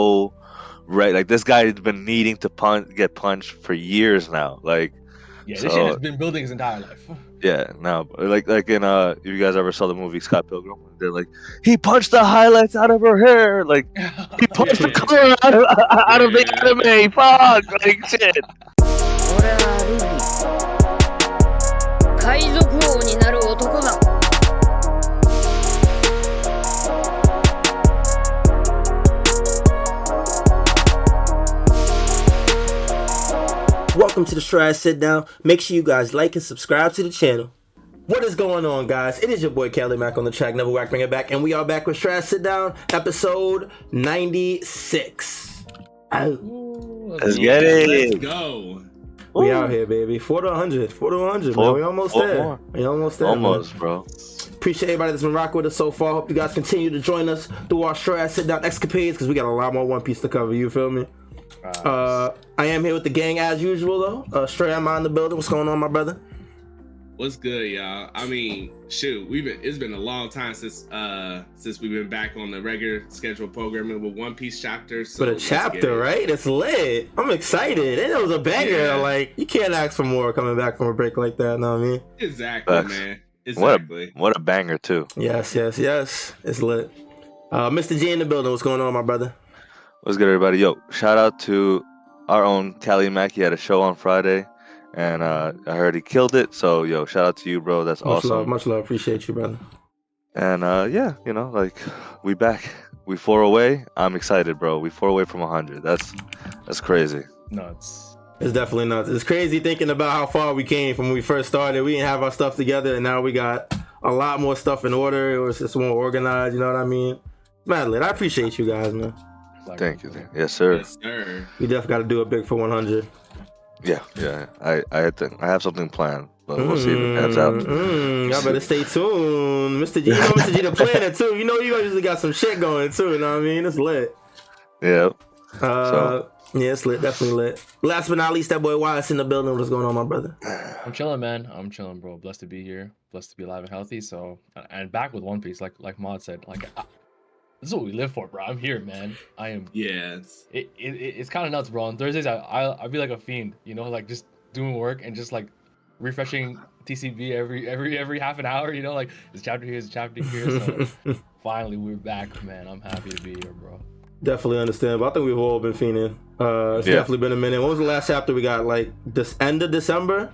so right. Like this guy's been needing to punch, get punched for years now. Like Yeah, this shit has been building his entire life. yeah, no, like like in uh, if you guys ever saw the movie Scott Pilgrim, they're like he punched the highlights out of her hair. Like he punched the Yeah. color out of, out of the Yeah. anime. Fuck, like shit. Welcome to the Stride Sit Down. Make sure you guys like and subscribe to the channel. What is going on, guys? It is your boy Kelly Mac on the track, never whack, bring it back, and we are back with Stride Sit Down, episode 96. Oh, Let's get it. Let's go. we out here, baby. 4 to 100. 4 to 100, man. We almost there. more. We almost there. man. Almost, bro. Appreciate everybody that's been rocking with us so far. Hope you guys continue to join us through our Stride Sit Down escapades because we got a lot more One Piece to cover. You feel me? Uh, I am here with the gang as usual, though. Uh, Stray, I'm in the building. What's going on, my brother? What's good, y'all? I mean, shoot, we've been it's been a long time since uh since we've been back on the regular scheduled programming with One Piece chapters. So But a chapter, it. right? It's lit. I'm excited. And it was a banger. Yeah. Like, you can't ask for more coming back from a break like that, know what I mean? Exactly, Facts. man. What Exactly. a what a banger too. Yes, yes, yes. It's lit. Uh, Mr. G in the building. What's going on, my brother? What's good, everybody? Yo, shout out to our own Kali Mack. He had a show on Friday, and uh, I heard he killed it. So, yo, shout out to you, bro. That's awesome. Much awesome. love, much love. Appreciate you, brother. And uh, yeah, you know, like we back. We four away. I'm excited, bro. We four away from 100. That's that's crazy. Nuts. It's definitely nuts. It's crazy thinking about how far we came from when we first started. We didn't have our stuff together, and now we got a lot more stuff in order. It was just more organized. You know what I mean? Mad lit. I appreciate you guys, man. Like, Thank you. Yes, sir. Yes, sir. We definitely got to do a big for 100. Yeah, yeah. I I had to, I have something planned, but we'll see if it pans out. Mm, y'all better stay tuned, Mr. G. You know Mr. G the planner too. You know you usually got some shit going too. You know what I mean? It's lit. Yeah. Uh, yeah, it's lit. Definitely lit. Last but not least, that boy Wise in the building. What's going on, my brother? I'm chilling, man. I'm chilling, bro. Blessed to be here. Blessed to be alive and healthy. So, and- and back with One Piece, like like Mod said, like I, this is what we live for, bro. I'm here, man. I am. Yes. It, it, it- it's kind of nuts, bro. On Thursdays, I I I be like a fiend, you know, like just doing work and just like refreshing TCB every every every half an hour, you know, like this chapter here, this chapter here. So finally, we're back, man. I'm happy to be here, bro. definitely understand. But I think we've all been fiending. Uh, it's Yeah. definitely been a minute. What was the last chapter we got? Like this end of December.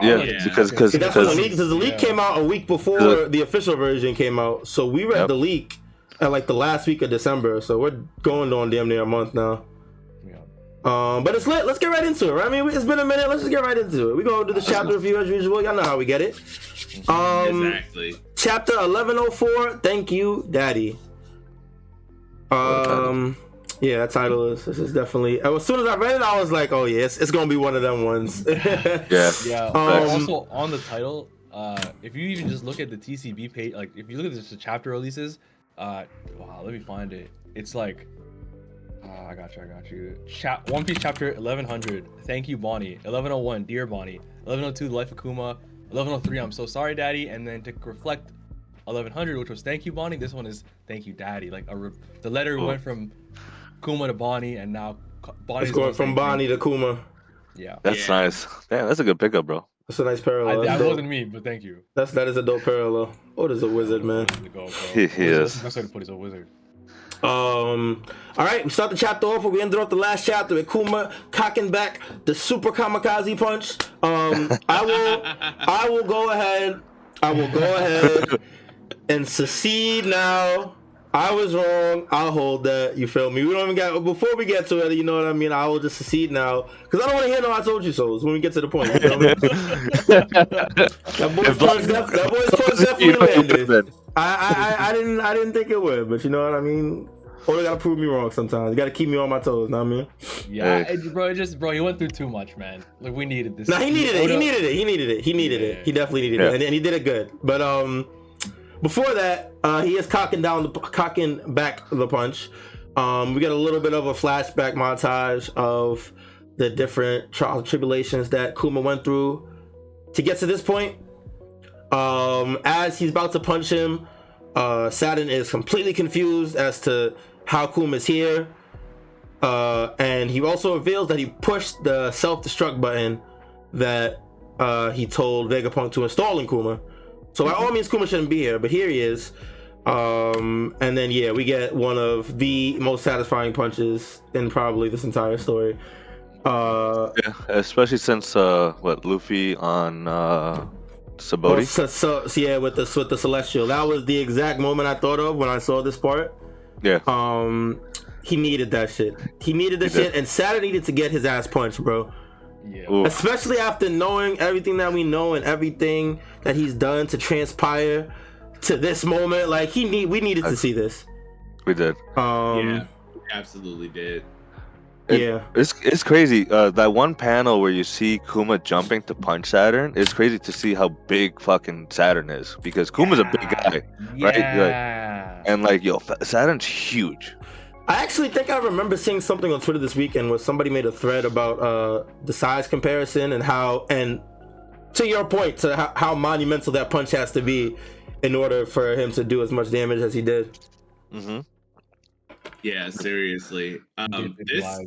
Yeah, Probably, Yeah. because because That's when the because leak. The leak Yeah. came out a week before Good. the official version came out. So we read Yep. the leak at like the last week of December. So we're going on damn near a month now. Yeah. Um, but it's lit. Let's get right into it. Right? I mean, it's been a minute. Let's just get right into it. We go do the chapter review as usual. Y'all know how we get it. Um, exactly. chapter eleven oh four. Thank you, Daddy. Um, yeah, that title is. This is definitely. As soon as I read it, I was like, oh yeah, it's, it's gonna be one of them ones. yeah. Yeah. Um, also on the title, uh, if you even just look at the TCB page, like if you look at just the chapter releases, uh, wow, let me find it. It's like, uh, I got you, I got you. Chap One Piece chapter 1100. Thank you, Bonney. 1101, dear Bonney. 1102, the life of Kuma. 1103, I'm so sorry, Daddy. And then to reflect 1100, which was thank you, Bonney. This one is thank you, Daddy. Like a re- the letter Oh. went from Kuma to Bonney, and now Bonney's it's going from Bonney to Kuma. Yeah. That's Yeah. nice. Damn, that's a good pickup, bro. That's a nice I, parallel. that That's, dope. wasn't me, but thank you. That's that is a dope parallel. Oh, there's a wizard, man. To go, bro. He- he is. That's what to put. He's a wizard. Um, all right, we start the chapter off. where We ended off the last chapter with Kuma cocking back the super kamikaze punch. Um, I will, I will go ahead. I will go ahead and secede now. I was wrong. I'll hold that. You feel me? We don't even get before we get to it. You know what I mean? I will just secede now because I don't want to hear no "I told you so." when we get to the point. You feel me? that boy's punch, def- that boy's punch definitely landed. I, I, I, I didn't I didn't think it would, but you know what I mean. Or they gotta prove me wrong sometimes. You gotta keep me on my toes. Know what I mean? Yeah, Hey. it- bro. It just, bro. you went through too much, man. Like we needed this. Nah, he needed it. He needed it. He needed it. He needed it. He definitely needed Yeah. it, and, and he did it good. But um, before that, uh, he is cocking down the cocking back the punch. Um, we get a little bit of a flashback montage of the different trials and tribulations that Kuma went through to get to this point. Um, as he's about to punch him, uh, Saturn is completely confused as to how Kuma is here. Uh, and he also reveals that he pushed the self-destruct button that uh, he told Vegapunk to install in Kuma. So by all means, Kuma shouldn't be here, but here he is. Um, and then yeah, we get one of the most satisfying punches in probably this entire story. Uh, Yeah, especially since uh, what Luffy on uh, Oh, Sabaody. so, so, so yeah, with the with the celestial, that was the exact moment I thought of when I saw this part. Yeah, Um, he needed that shit. He needed the shit, and Saturn needed to get his ass punched, bro. Yeah. Ooh. Especially after knowing everything that we know and everything that he's done to transpire to this moment. Like he need, we needed to see this. we did. Um, yeah, absolutely did. It- yeah. It's it's crazy. Uh, that one panel where you see Kuma jumping to punch Saturn. It's crazy to see how big fucking Saturn is because Kuma's a big guy, right? Yeah. and like yo, Saturn's huge. I actually think I remember seeing something on Twitter this weekend where somebody made a thread about uh, the size comparison and how, and to your point, to how, how monumental that punch has to be in order for him to do as much damage as he did. Mm-hmm. Yeah, seriously. Um, this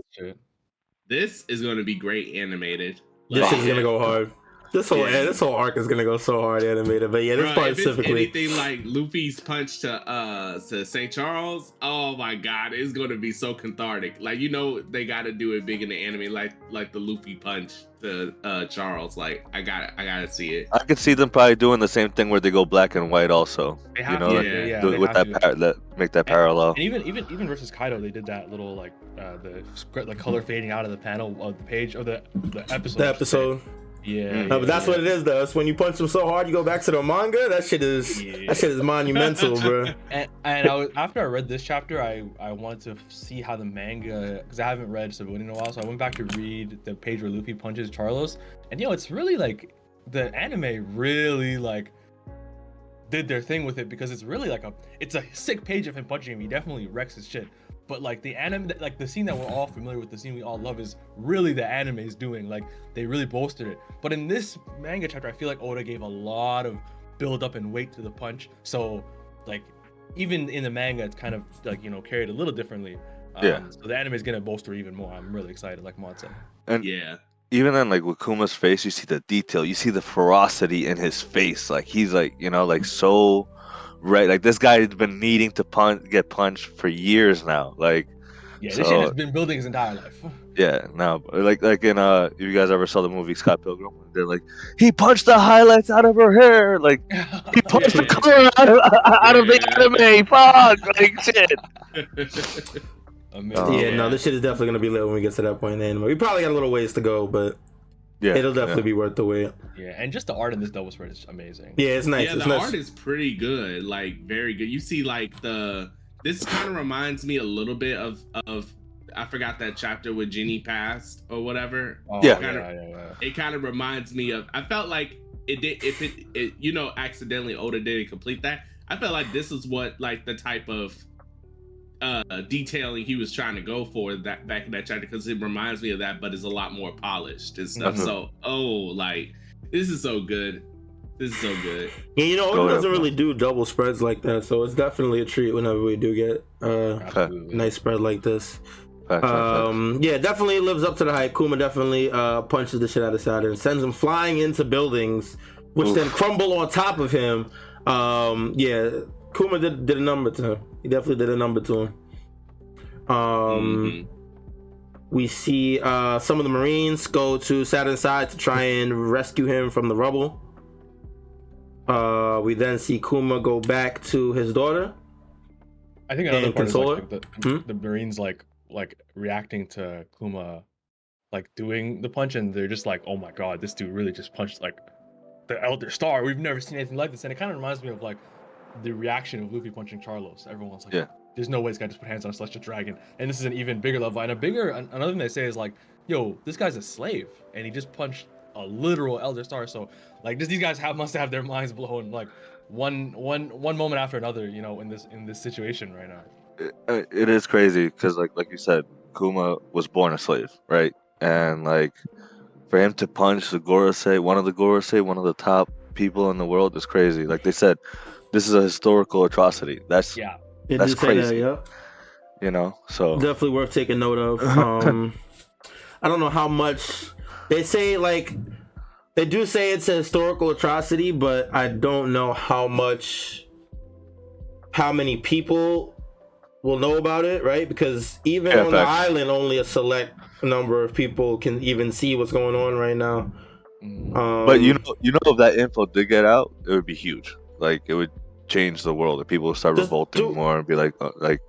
this is going to be great animated. This is gonna go hard. This whole Yeah. this whole arc is gonna go so hard animated. But yeah, this Bro, part specifically. anything like Luffy's punch to uh to St. Charles, oh my god, it's gonna be so cathartic. Like you know they gotta do it big in the anime, like like the Luffy punch to uh Charles. Like I got I gotta see it. I could see them probably doing the same thing where they go black and white also. They You know, to, like, yeah, yeah, do they with that, to. par- that make that parallel. And even even even versus Kaido, they did that little like uh, the script, the color fading out of the panel of the page of the the episode. the episode. Yeah. No, but that's what it is though. It's when you punch him so hard, you go back to the manga. That shit is Yeah. that shit is monumental, bro. And, and I was, after I read this chapter, I, I wanted to see how the manga because I haven't read Sabaody in a while, so I went back to read the page where Luffy punches Charlos, and you know it's really like the anime really like did their thing with it because it's really like a it's a sick page of him punching him. He definitely wrecks his shit. But like the anime, like the scene that we're all familiar with, the scene we all love is really the anime is doing. Like they really bolstered it. But in this manga chapter, I feel like Oda gave a lot of build up and weight to the punch. So like even in the manga, it's kind of like you know carried a little differently. Um, Yeah. So the anime is gonna bolster even more. I'm really excited, like Mod said. And Yeah. even then, like with Kuma's face, you see the detail. You see the ferocity in his face. Like he's like you know like so right. Like this guy has been needing to punch, get punched for years now. Like Yeah, this So- shit has been building his entire life. yeah, no, like like in uh, if you guys ever saw the movie Scott Pilgrim, they're like he punched the highlights out of her hair. Like he punched the color out of, out of the Yeah. anime. Fuck, like shit. Amazing. Oh, yeah, no, this shit is definitely gonna be lit when we get to that point in the anime. We probably got a little ways to go, but Yeah, it'll definitely be worth the wait. Yeah, and just the art in this double spread is amazing. Yeah, it's nice. yeah, it's the nice. art is pretty good, like very good. You see, like the this kind of reminds me a little bit of of I forgot that chapter with Ginny passed or whatever. Oh, Yeah. yeah, yeah, yeah. It kind of reminds me of. I felt like it did if it, it you know accidentally Oda didn't complete that. I felt like this is what like the type of uh detailing he was trying to go for that back in that chapter because it reminds me of that, but it's a lot more polished and stuff. Mhm. So oh, like this is so good. This is so good. Yeah, you know, Go Oda doesn't really do double spreads like that, so it's definitely a treat whenever we do get uh, Absolutely. a nice spread like this. Um, yeah, definitely lives up to the hype. Kuma definitely uh, punches the shit out of Saturn, sends him flying into buildings, which Oof. then crumble on top of him. Um, yeah, Kuma did, did a number to him. He definitely did a number to him. Um, Mhm. we see uh, some of the Marines go to Saturn's side to try and rescue him from the rubble. Uh, we then see Kuma go back to his daughter. I think another part is console like, the, Hmm? the Marines like like reacting to Kuma like doing the punch and they're just like, oh my god, this dude really just punched like the Elder Star. We've never seen anything like this. And it kind of reminds me of like the reaction of Luffy punching Charlos. Everyone's like, Yeah. there's no way this guy just put hands on a celestial dragon. And this is an even bigger level. And a bigger another thing they say is like, yo, this guy's a slave and he just punched a literal Elder Star. So like just these guys have must have their minds blown like one one one moment after another, you know, in this in this situation right now. it, it is crazy because like like you said kuma was born a slave right and like for him to punch the gorosei one of the gorosei one of the top people in the world is crazy like they said this is a historical atrocity that's Yeah. It That's did say that, crazy. yeah. You know, so definitely worth taking note of. Um, I don't know how much they say. Like they do say it's a historical atrocity, but I don't know how much, how many people will know about it, right? Because even Yeah, on the island, only a select number of people can even see what's going on right now. Um, But you know, you know, if that info did get out, it would be huge. Like it would change the world. If people would start Just revolting do- more and be like, uh, like,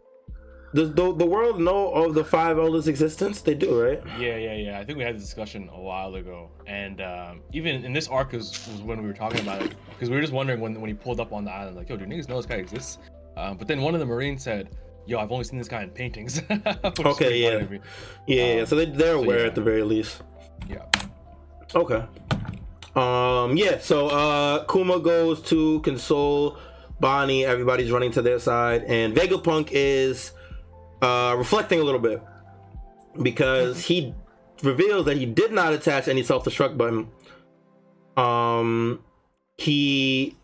does the, the world know of the five elders' existence? They do, right? Yeah, yeah, yeah. I think we had this discussion a while ago, and um, even in this arc was, was when we were talking about it because we were just wondering when when he pulled up on the island, like, yo, do niggas know this guy exists? Um, but then one of the Marines said, yo, I've only seen this guy in paintings. Okay, pretty yeah. funny to me. Yeah, yeah. Um, So they they're so aware yeah. at the very least. Yeah. Okay. Um. Yeah. So uh, Kuma goes to console Bonney. Everybody's running to their side, and Vegapunk is uh, reflecting a little bit because he reveals that he did not attach any self-destruct button. Um, he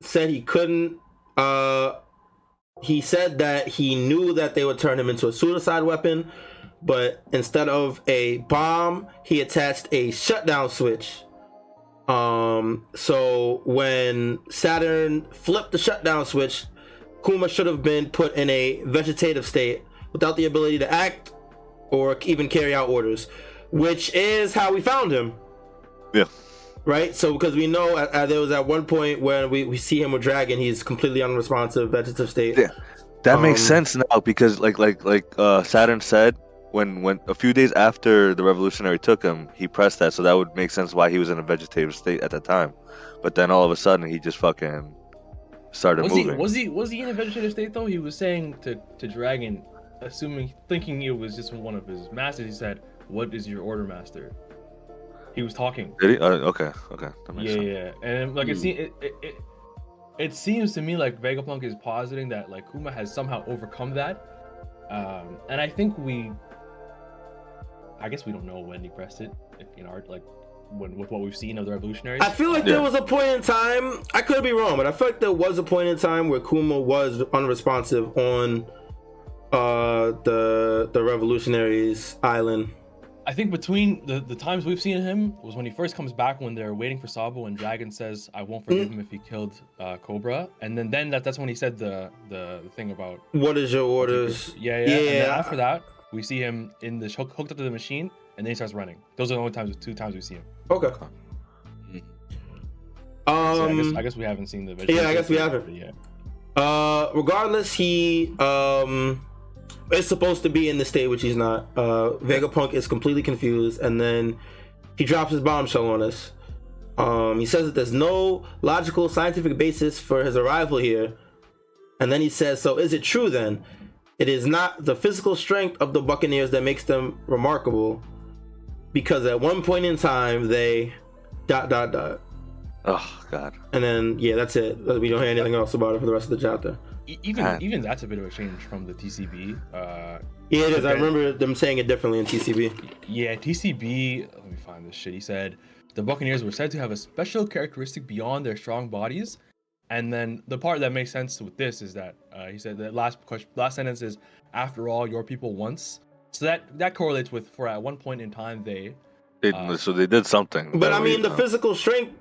said he couldn't. Uh, he said that he knew that they would turn him into a suicide weapon, but instead of a bomb, he attached a shutdown switch. Um, so when Saturn flipped the shutdown switch, Kuma should have been put in a vegetative state without the ability to act or even carry out orders, which is how we found him, yeah, right? So because we know uh, uh, there was at one point when we, we see him with Dragon, he's completely unresponsive, vegetative state. Yeah. that makes Um, sense now because like like like uh, Saturn said when when a few days after the revolutionary took him, he pressed that, so that would make sense why he was in a vegetative state at that time. But then all of a sudden, he just fucking started Was he moving. was he was he in a vegetative state though? He was saying to to Dragon, assuming thinking it was just one of his masters. He said, "What is your order, master?" He was talking. Did he? Uh, okay, okay, that makes Yeah, sense. yeah, and like it, Hmm. se- it, it, it, it seems to me like Vegapunk is positing that like Kuma has somehow overcome that, um, and I think we, I guess we don't know when he pressed it in art, like when with what we've seen of the revolutionaries. I feel like Yeah. there was a point in time. I could be wrong, but I feel like there was a point in time where Kuma was unresponsive on uh the the revolutionaries island. I think between the, the times we've seen him was when he first comes back when they're waiting for Sabo and Dragon says, "I won't forgive Mm. him if he killed uh, Cobra," and then then that, that's when he said the, the the thing about What is your orders? Yeah, yeah. And then Yeah. after that, we see him in the hook, hooked up to the machine, and then he starts running. Those are the only times, two times we see him. Okay. So I, guess, Um. I guess we haven't seen the. Yeah, I guess we haven't. yet. Uh. Regardless, he um is supposed to be in the state which he's not. Uh. Vegapunk is completely confused, and then he drops his bombshell on us. Um. He says that there's no logical scientific basis for his arrival here, and then he says, "So is it true then?" It is not the physical strength of the Buccaneers that makes them remarkable, because at one point in time they dot dot dot, Oh God. and then yeah, that's it. We don't hear anything else about it for the rest of the chapter. Even God. even that's a bit of a change from the TCB. Uh, Yeah, it is. I remember them saying it differently in TCB. yeah, TCB. Let me find this shit. He said the Buccaneers were said to have a special characteristic beyond their strong bodies. And then the part that makes sense with this is that uh, he said the last question, last sentence is, "After all, your people once." So that that correlates with for at one point in time they They, Uh, so they did something. But that I we- mean, the uh, physical strength.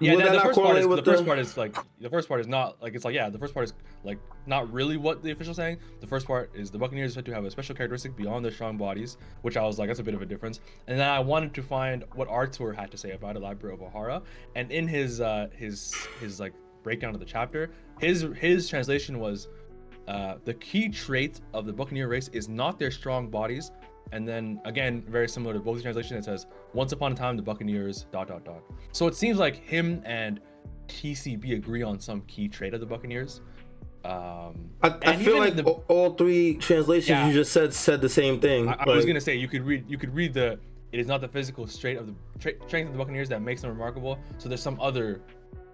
Yeah, would the, that the first part correlate is the with first part is like the first part is not like it's like yeah the first part is like not really what the official saying. The first part is the Buccaneers are said to have a special characteristic beyond their strong bodies, which I was like that's a bit of a difference. And then I wanted to find what Artur had to say about it, Library of Ohara, and in his uh his his like breakdown of the chapter, his his translation was uh the key trait of the Buccaneer race is not their strong bodies. And then again, very similar to both translation, it says, "Once upon a time, the Buccaneers." Dot dot dot. So it seems like him and TCB agree on some key trait of the Buccaneers. Um, I, I feel like the- all- three translations Yeah. you just said said the same thing. I, I was gonna say you could read you could read the it is not the physical strength of the tra- strength of the Buccaneers that makes them remarkable. So there's some other,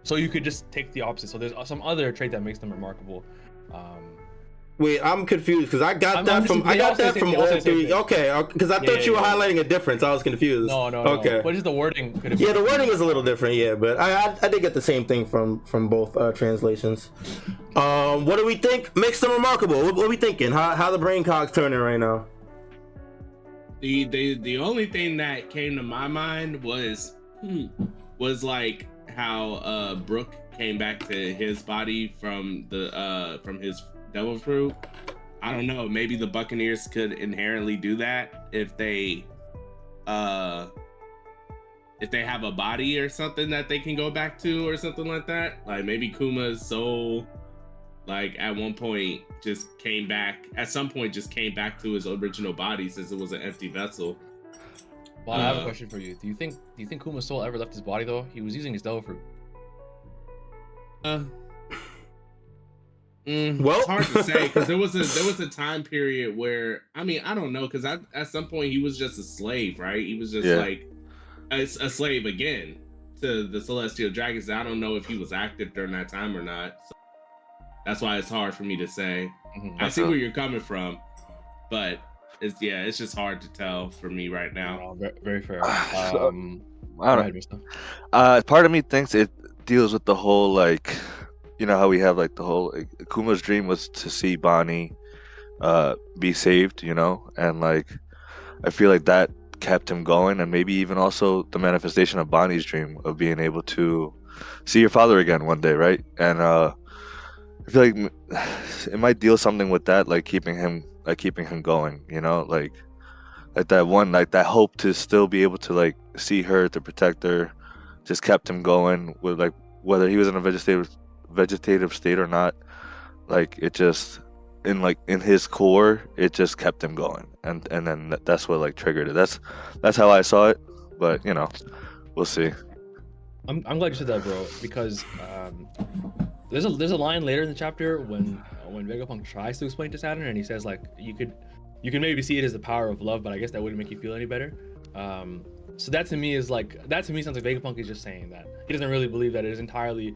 so you could just take the opposite. So there's some other trait that makes them remarkable. Um, Wait, I'm confused because I got I'm- that I'm from just- I got that from all all say the same three. Okay, because I Yeah, thought yeah, you were yeah. highlighting a difference. I was confused. No, no, no. Okay. But just the wording could have Yeah, the wording is a little different. Yeah, but I I, I did get the same thing from from both uh, translations. Um, what do we think? Makes them remarkable. What, what are we thinking? How how the brain cogs turning right now? The the the only thing that came to my mind was hmm, was like how uh Brook came back to his body from the uh from his devil fruit. I don't know. Maybe the Buccaneers could inherently do that if they uh if they have a body or something that they can go back to or something like that. Like maybe Kuma's soul like at one point just came back at some point just came back to his original body since it was an empty vessel. Well, I have a question for you. Do you think do you think Kuma's soul ever left his body though? He was using his devil fruit. Uh, mm, Well- it's hard to say because there was a there was a time period where I mean I don't know because at at some point he was just a slave, right? He was just Yeah. like a, a slave again to the celestial dragons. I don't know if he was active during that time or not. So that's why it's hard for me to say. Mhm. I see where you're coming from, but it's yeah, it's just hard to tell for me right now. No, very fair. So, Um, I don't ahead, Mister. Uh, part of me thinks it deals with the whole like, you know how we have like the whole like, Kuma's dream was to see Bonney, uh, be saved, you know, and like, I feel like that kept him going, and maybe even also the manifestation of Bonney's dream of being able to see your father again one day, right? And uh, I feel like it might deal something with that, like keeping him, like keeping him going, you know, like, like that one, like that hope to still be able to like see her to protect her just kept him going with like whether he was in a vegetative vegetative state or not like it just in like in his core it just kept him going and and then that's what like triggered it. That's that's how i saw it but you know we'll see. I'm, I'm glad you said that, bro, because um, there's a there's a line later in the chapter when uh, when Vegapunk tries to explain to Saturn, and he says like you could you can maybe see it as the power of love, but I guess that wouldn't make you feel any better. Um, so that to me is like that to me sounds like Vegapunk is just saying that he doesn't really believe that it is entirely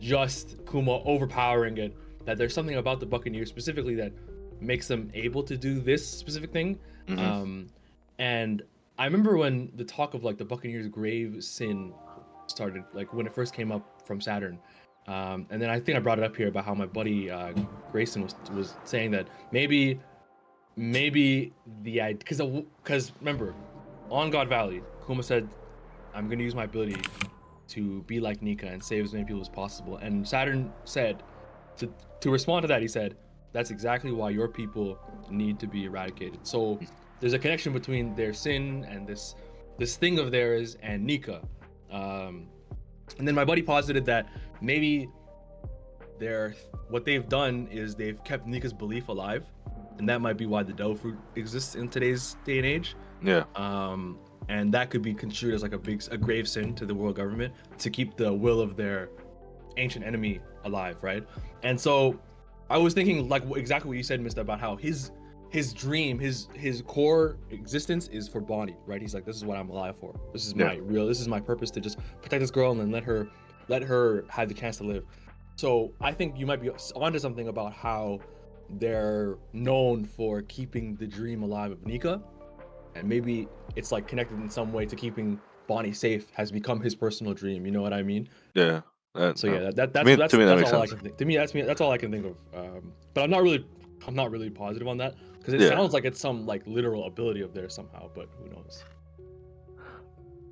just Kuma overpowering it. That there's something about the Buccaneers specifically that makes them able to do this specific thing. Mhm. Um, and I remember when the talk of like the Buccaneers' grave sin started, like when it first came up from Saturn. Um, and then I think I brought it up here about how my buddy uh, Grayson was was saying that maybe, maybe the because because remember, on God Valley, Kuma said, "I'm going to use my ability to be like Nika and save as many people as possible." And Saturn said, to to respond to that, he said, "That's exactly why your people need to be eradicated." So there's a connection between their sin and this this thing of theirs and Nika. Um, and then my buddy posited that maybe they're what they've done is they've kept Nika's belief alive, and that might be why the Devil Fruit exists in today's day and age. yeah Um, and that could be construed as like a big, a grave sin to the world government to keep the will of their ancient enemy alive, right? And so, I was thinking like exactly what you said, Mister, about how his his dream, his his core existence is for Bonney, right? He's like, this is what I'm alive for. This is Yeah. my real. This is my purpose to just protect this girl and then let her let her have the chance to live. So I think you might be onto something about how they're known for keeping the dream alive of Nika, and maybe it's like connected in some way to keeping Bonney safe has become his personal dream. You know what I mean? yeah that, So yeah, that, that that's me- that's, me, that that's all I can think. To me, that's me. That's all I can think of. Um, but I'm not really, I'm not really positive on that because it Yeah. sounds like it's some like literal ability of theirs somehow. But who knows?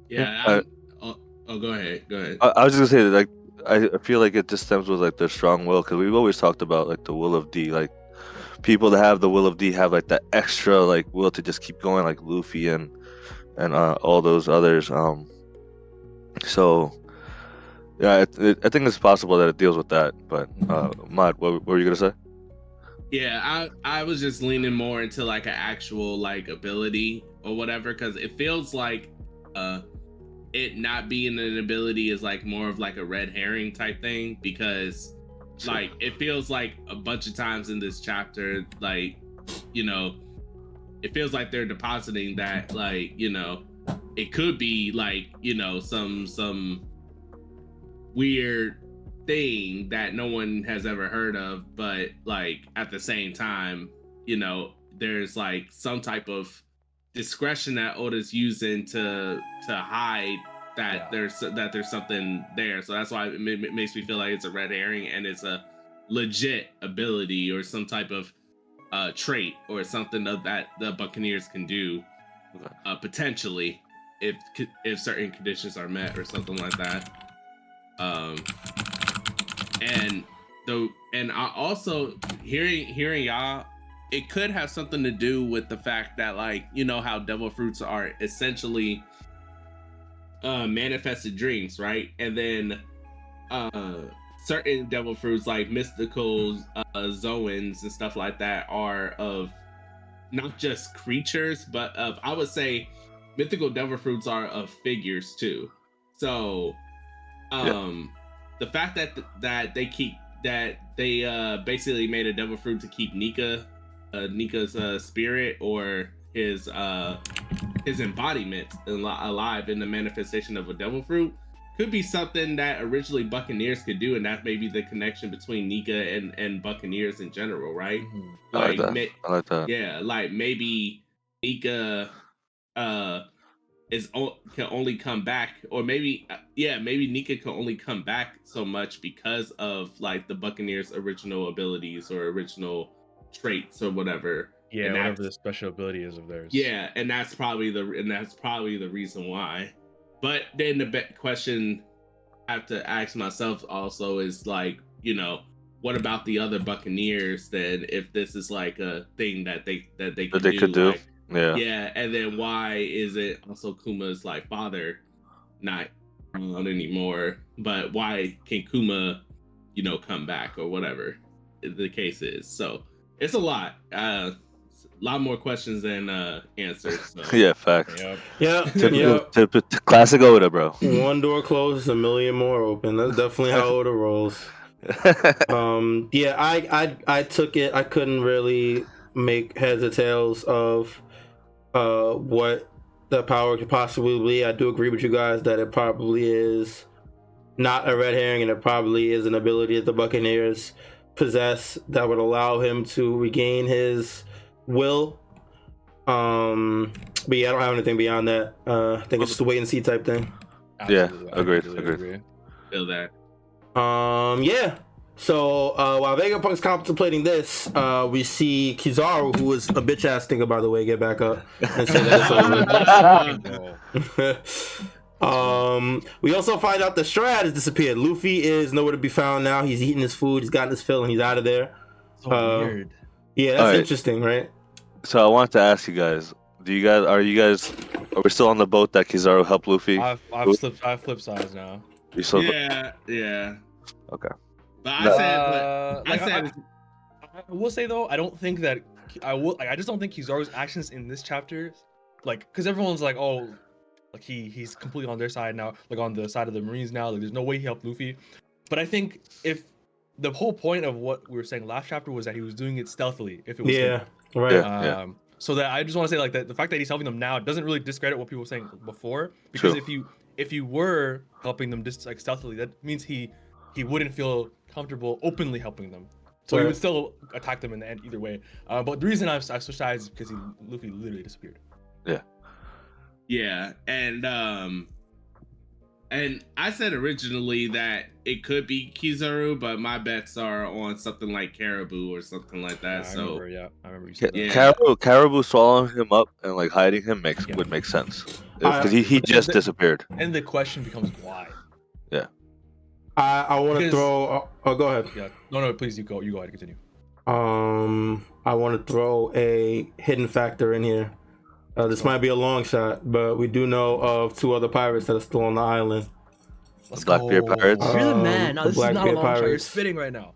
Yeah. Uh, I'm- oh, oh, go ahead. Go ahead. I, I was just gonna say that, like I, I feel like it just stems with like their strong will because we've always talked about like the will of D like people that have the will of D have like that extra like will to just keep going like Luffy and and uh, all those others um so yeah it, it, I think it's possible that it deals with that but uh Mod what, what were you gonna say Yeah, I I was just leaning more into like an actual like ability or whatever because it feels like uh it not being an ability is like more of like a red herring type thing because like it feels like a bunch of times in this chapter like you know it feels like they're depositing that like you know it could be like you know some some weird thing that no one has ever heard of, but like at the same time, you know, there's like some type of discretion that Oda's using to to hide that Yeah. there's that there's something there. So that's why it, ma- ma- makes me feel like it's a red herring and it's a legit ability or some type of uh trait or something of that the Buccaneers can do uh, potentially if if certain conditions are met or something like that. Um, and the and I also hearing hearing y'all, it could have something to do with the fact that like you know how devil fruits are essentially uh manifested dreams, right? And then uh certain devil fruits like mystical uh zoans and stuff like that are of not just creatures, but of I would say mythical devil fruits are of figures too. So um the fact that that they keep that they uh basically made a devil fruit to keep Nika uh Nika's uh spirit or his uh his embodiment alive in the manifestation of a devil fruit could be something that originally Buccaneers could do, and that's maybe the connection between Nika and and Buccaneers in general, right? Mhm. I like that. I like that. yeah, like maybe Nika uh is o- can only come back or maybe uh, yeah, maybe Nika can only come back so much because of like the Buccaneers original abilities or original traits or whatever. Yeah, And whatever that's- the special ability is of theirs. Yeah, and that's probably the and that's probably the reason why. But then the be- question I have to ask myself also is like, you know, what about the other Buccaneers then if this is like a thing that they that they That could they could do. like, Yeah. yeah, and then why is it also Kuma's like father not around anymore? But why can Kuma, you know, come back or whatever the case is? So it's a lot. Uh a lot more questions than uh answers. So. Yeah, facts. Yep. Yeah, Typical, yeah. typical, classic Oda, bro. One door closed, a million more open. That's definitely how Oda rolls. Um, yeah, I, I, I took it. I couldn't really make heads or tails of uh what the power could possibly be. I do agree with you guys that it probably is not a red herring, and it probably is an ability that the Buccaneers possess that would allow him to regain his will. Um, but yeah, I don't have anything beyond that. Uh, I think it's just a wait and see type thing. Yeah, Absolutely, I agreed, completely agreed. agree. Feel that. Um, yeah. So uh, while Vegapunk's contemplating this, uh, we see Kizaru, who is a bitch ass nigga, by the way, get back up and say that it's over. um, we also find out that Strad has disappeared. Luffy is nowhere to be found now. He's eating his food. He's gotten his fill, and he's out of there. So Uh, weird. Yeah, that's Alright. interesting, right? so I wanted to ask you guys: Do you guys are you guys are we still on the boat that Kizaru helped Luffy? I've I've slipped I've flipped sides now. You still yeah, yeah. Okay. But I No. said, Uh, but like, I said, I, I will say though, I don't think that I will. Like, I just don't think Kizaru's actions in this chapter, like, because everyone's like, oh, like he he's completely on their side now, like on the side of the Marines now. Like, there's no way he helped Luffy. But I think if the whole point of what we were saying last chapter was that he was doing it stealthily. If it was Yeah, him. right. Yeah. Um, so that I just want to say like that the fact that he's helping them now doesn't really discredit what people were saying before because True. if you if you were helping them just like stealthily that means he he wouldn't feel comfortable openly helping them so he would still attack them in the end either way uh, but the reason I've, I switched sides is because he Luffy literally disappeared yeah, Yeah, and um, and I said originally that it could be Kizaru, but my bets are on something like Caribou or something like that. I so remember, yeah I remember you Ca- said that. Yeah. Caribou, Caribou swallowing him up and like hiding him makes Yeah. would make sense because he, he just disappeared. and the question becomes why I, I want to throw. Oh, oh, go ahead. yeah no no please you go you go ahead continue Um, I want to throw a hidden factor in here. Uh, this might be a long shot, but we do know of two other pirates that are still on the island. let's Blackbeard go Pirates? you're the Um, man no the this is not a Blackbeard long shot you're spitting right now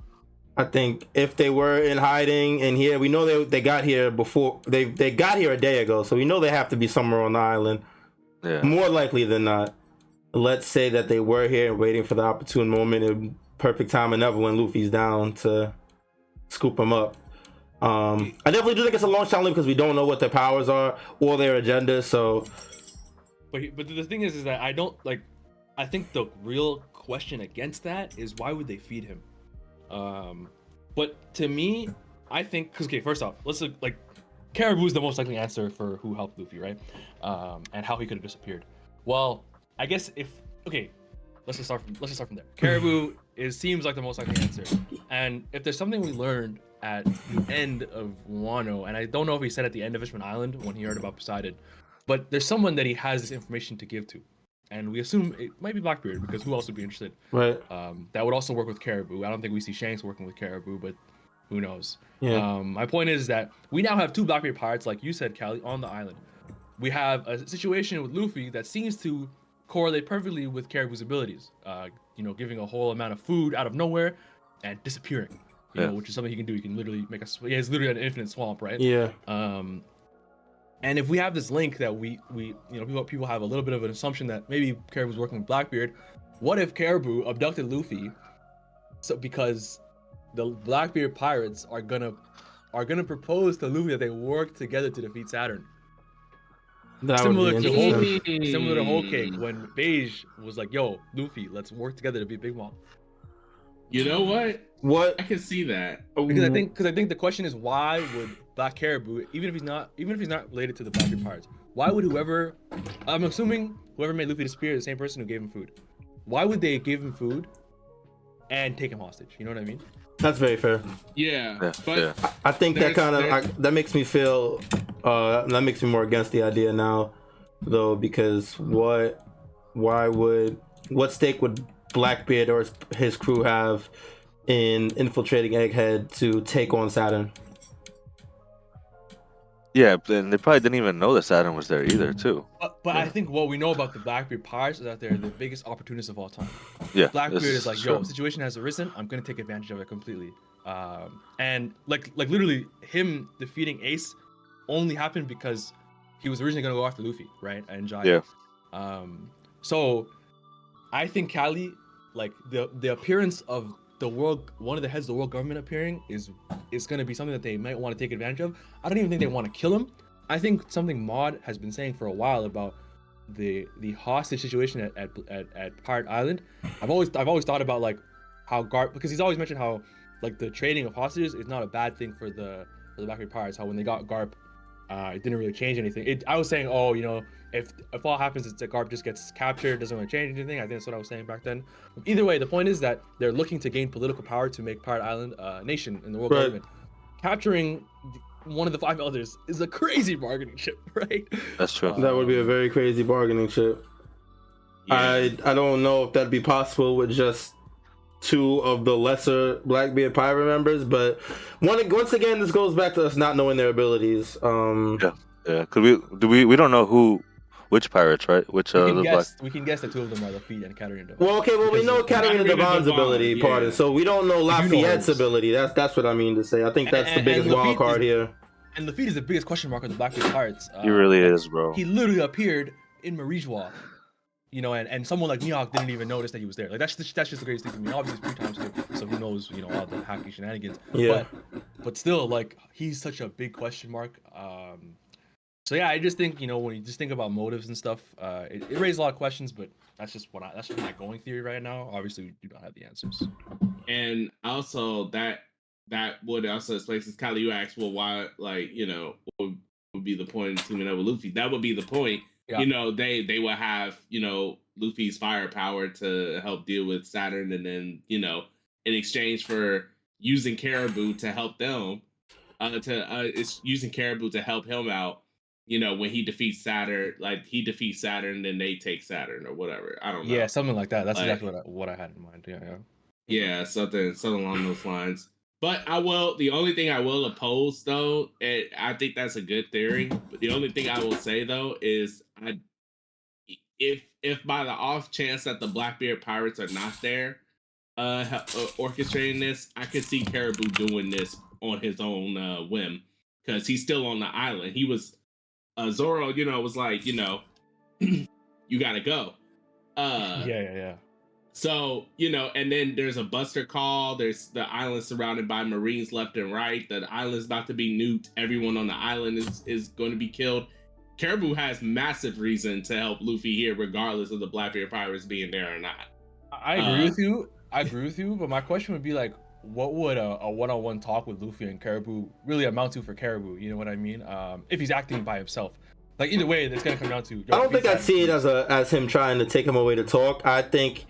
I think if they were in hiding in here, we know they they got here before they they got here a day ago, so we know they have to be somewhere on the island. Yeah. More likely than not, let's say that they were here and waiting for the opportune moment, and perfect timing ever when Luffy's down to scoop him up. Um, I definitely do think it's a long shot because we don't know what their powers are or their agenda. So But but the thing is, is that I don't like. I think the real question against that is why would they feed him? Um, but to me, I think because okay, first off, let's look like Caribou is the most likely answer for who helped Luffy, right? Um, and how he could have disappeared. Well, I guess if okay, let's just start from let's just start from there. Caribou is seems like the most likely answer, and if there's something we learned at the end of Wano, and I don't know if he said at the end of Fishman Island when he heard about Poseidon, but there's someone that he has this information to give to, and we assume it might be Blackbeard because who else would be interested? Right. Um, that would also work with Caribou. I don't think we see Shanks working with Caribou, but who knows? Yeah. Um, my point is that we now have two Blackbeard pirates, like you said, Kali, on the island. We have a situation with Luffy that seems to correlate perfectly with Caribou's abilities. Uh, you know, giving a whole amount of food out of nowhere and disappearing. You Yeah. know, which is something he can do. He can literally make a. sw- He has literally an infinite swamp, right? yeah. Um, and if we have this link that we we you know people people have a little bit of an assumption that maybe Caribou's working with Blackbeard. What if Caribou abducted Luffy? So because the Blackbeard pirates are gonna are gonna propose to Luffy that they work together to defeat Saturn. That Similar would be to Whole. Similar to Whole Cake when Bege was like, "Yo, Luffy, let's work together to beat Big Mom." You know what? What? I can see that. Because I think because I think the question is why would Black Caribou, even if he's not even if he's not related to the Blackbeard pirates, why would whoever I'm assuming whoever made Luffy disappear is the same person who gave him food. Why would they give him food and take him hostage? You know what I mean? That's very fair. Yeah, Yeah, but yeah. I think that kind of there's- that makes me feel uh that makes me more against the idea now though because what why would what stake would Blackbeard or his, his crew have in infiltrating Egghead to take on Saturn? Yeah, and they probably didn't even know that Saturn was there either, too. But, but I think what we know about the Blackbeard pirates is that they're the biggest opportunists of all time. Yeah, Blackbeard is like, yo, true. situation has arisen. I'm gonna take advantage of it completely. Um, and like, like literally, him defeating Ace only happened because he was originally gonna go after Luffy, right? And Jaya. Yeah. Um, so I think Kali, like the the appearance of the world, one of the heads of the world government appearing is is gonna be something that they might want to take advantage of. I don't even think they want to kill him. I think something Mod has been saying for a while about the the hostage situation at at, at, at Pirate Island. I've always I've always thought about like how Garp because he's always mentioned how like the trading of hostages is not a bad thing for the for the Blackbeard Pirates. How when they got Garp, uh, it didn't really change anything. It, I was saying, oh, you know, if if all happens, it's that Garp just gets captured, doesn't really change anything. I think that's what I was saying back then. Either way, the point is that they're looking to gain political power to make Pirate Island a nation in the world Right. government. Capturing one of the five elders is a crazy bargaining chip, right? That's true. That would be a very crazy bargaining chip. yeah. I I don't know if that'd be possible with just two of the lesser Blackbeard pirate members, but one once again this goes back to us not knowing their abilities. Um Yeah. Yeah, cause we do we we don't know who, which pirates, right? Which uh, We uh can the black. guess. We can guess that two of them are Lafitte and Catarina. Devon. well, okay, well we know of- Catarina Catarina Devon's Devon, ability, yeah. pardon. So we don't know know Lafayette's hers. ability. That's that's what I mean to say. I think that's the And- biggest and wild card is- here. And Lafitte is the biggest question mark of the Blackbeard Pirates. Uh, He really is, bro. He literally appeared in Mary Geoise. You know, and, and someone like Mihawk didn't even notice that he was there. Like that's just, that's just the greatest thing to me. Obviously, it's three times two, so who knows? You know all the hacky shenanigans. Yeah. But but still, like he's such a big question mark. Um, so yeah, I just think you know when you just think about motives and stuff, uh, it, it raised a lot of questions. But that's just what I that's just my going theory right now. Obviously, we do not have the answers. and also that that would also explain since Kylie you asked, well, why like you know what would, would be the point of teaming up with Luffy? That would be the point. Yeah. You know, they they will have you know Luffy's firepower to help deal with Saturn, and then you know in exchange for using Caribou to help them, uh, to uh, it's using Caribou to help him out. You know, when he defeats Saturn, like he defeats Saturn, then they take Saturn or whatever. I don't know. Yeah, something like that. That's Like- exactly what I, what I had in mind. Yeah, yeah. Yeah, something something along those lines. But I will. The only thing I will oppose, though, and I think that's a good theory. But the only thing I will say though is, I if if by the off chance that the Blackbeard pirates are not there, uh, uh orchestrating this, I could see Caribou doing this on his own uh, whim because he's still on the island. He was, uh, Zoro, you know, was like, you know, you gotta go. Uh, yeah, yeah, yeah. so, you know, and then there's a buster call. There's the island surrounded by Marines left and right. The island's about to be nuked. Everyone on the island is, is going to be killed. Caribou has massive reason to help Luffy here, regardless of the Blackbeard Pirates being there or not. I I agree Uh, with you. I agree with you, but my question would be like, what would a, a one-on-one talk with Luffy and Caribou really amount to for Caribou? You know what I mean? Um, if he's acting by himself, like either way, it's gonna come down to. I don't think I see it as a as him trying to take him away to talk. I think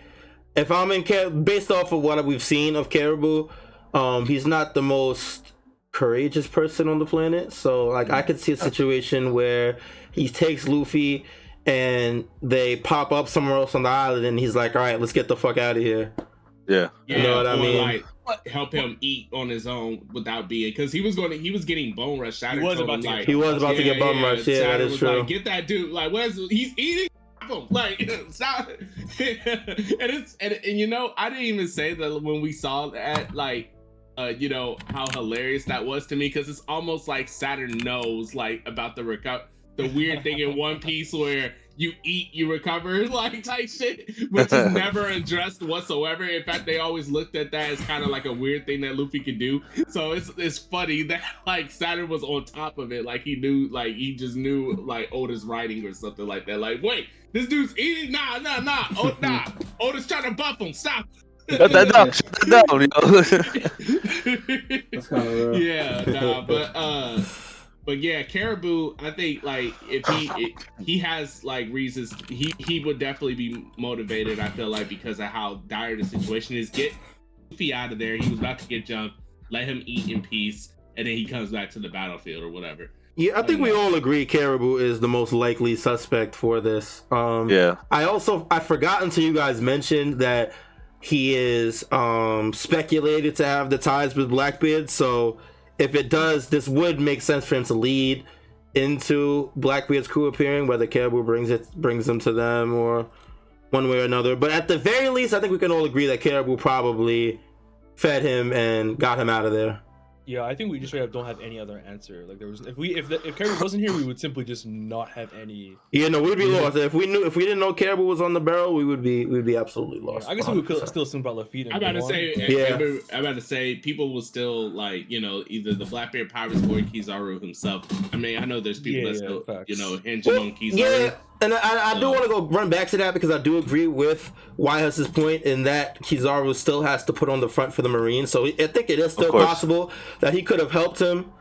if I'm in Car- based off of what we've seen of Caribou, um, he's not the most courageous person on the planet. So like I could see a situation where he takes Luffy and they pop up somewhere else on the island and he's like, all right, let's get the fuck out of here. Yeah. you know what I mean? like help him eat on his own without being because he was going to he was getting bone rush. Saturn was about him, to like, He was about to get bum rushed. Yeah, that Saturn is was true. Like, get that dude. Like, where's he's eating? him, Like, stop. and it's and, and you know, I didn't even say that when we saw that. Like, uh, you know how hilarious that was to me because it's almost like Saturn knows like about the reco- the weird thing in One Piece where you eat, you recover, like type shit, which is never addressed whatsoever. In fact, they always looked at that as kind of like a weird thing that Luffy could do. So it's it's funny that like Saturn was on top of it, like he knew, like he just knew like Oda's writing or something like that. Like, wait, this dude's eating? Nah, nah, nah, oh nah, Oda's trying to buff him. Stop. Shut that down. Shut that down, yo. That's kind of real. yeah, nah, but uh, but yeah, Caribou. I think like if he it, he has like reasons, he he would definitely be motivated. I feel like because of how dire the situation is. Get Luffy out of there. He was about to get jumped. Let him eat in peace, and then he comes back to the battlefield or whatever. Yeah, I think we all agree Caribou is the most likely suspect for this. Um, yeah. I also I forgot until you guys mentioned that he is um speculated to have the ties with Blackbeard. So if it does, this would make sense for him to lead into Blackbeard's crew appearing, whether Caribou brings it brings them to them or one way or another. But at the very least, I think we can all agree that Caribou probably fed him and got him out of there. Yeah, I think we just straight up don't have any other answer. Like there was, if we if the, if Caribou wasn't here, we would simply just not have any. Yeah, no, we'd be lost if we knew if we didn't know Caribou was on the barrel. We would be we'd be absolutely lost. I guess we could still assume about Lafitte. I'm about to say, eh, Yeah. yeah. I'm about to say, people will still like, you know, either the Blackbeard Pirates or Kizaru himself. I mean, I know there's people Yeah, that yeah, still, facts. you know, hinge Well, on Kizaru. Yeah, and I, I do want to go run back to that because I do agree with YHuss's point in that Kizaru still has to put on the front for the Marines. So I think it is still possible that he could have helped him.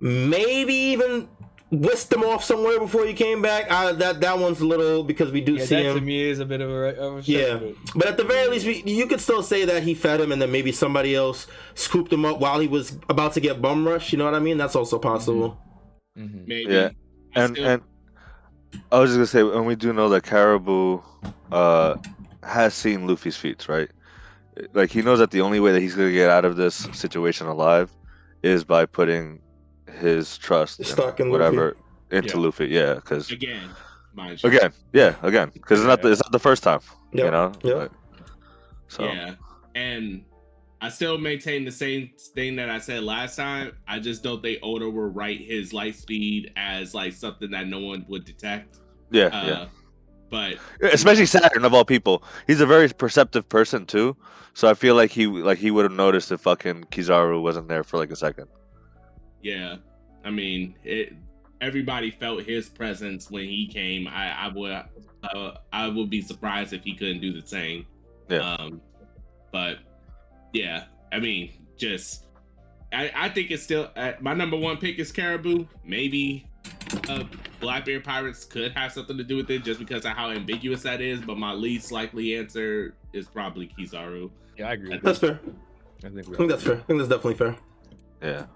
Maybe even whisked him off somewhere before he came back. I, that that one's a little because we do Yeah, see that to him. me is a bit of a, of Yeah, but- but at the very least, we, you could still say that he fed him, and then maybe somebody else scooped him up while he was about to get bum rush. You know what I mean? That's also possible. Mhm. Maybe. Yeah. I and still- and I was just gonna say, and we do know that Caribou uh, has seen Luffy's feats, right? Like he knows that the only way that he's gonna get out of this situation alive is by putting his trust, Stock in in Luffy. whatever into Yeah. Luffy. Yeah, because again, mind again, yeah, again, because it's not the, it's not the first time, Yep, you know. yep. Like, so Yeah, and I still maintain the same thing that I said last time. I just don't think Oda will write his light speed as like something that no one would detect. yeah, Uh, yeah. But especially Saturn of all people. He's a very perceptive person too, so I feel like he like he would have noticed if fucking Kizaru wasn't there for like a second. yeah, I mean, it. Everybody felt his presence when he came. I, I would, uh, I would be surprised if he couldn't do the same. Yeah. Um, but yeah, I mean, just I, I think it's still uh, my number one pick is Caribou. Maybe uh, Blackbeard Pirates could have something to do with it just because of how ambiguous that is. But my least likely answer is probably Kizaru. Yeah, I agree. With That's fair. I think I think that's fair. I think that's definitely fair. Yeah.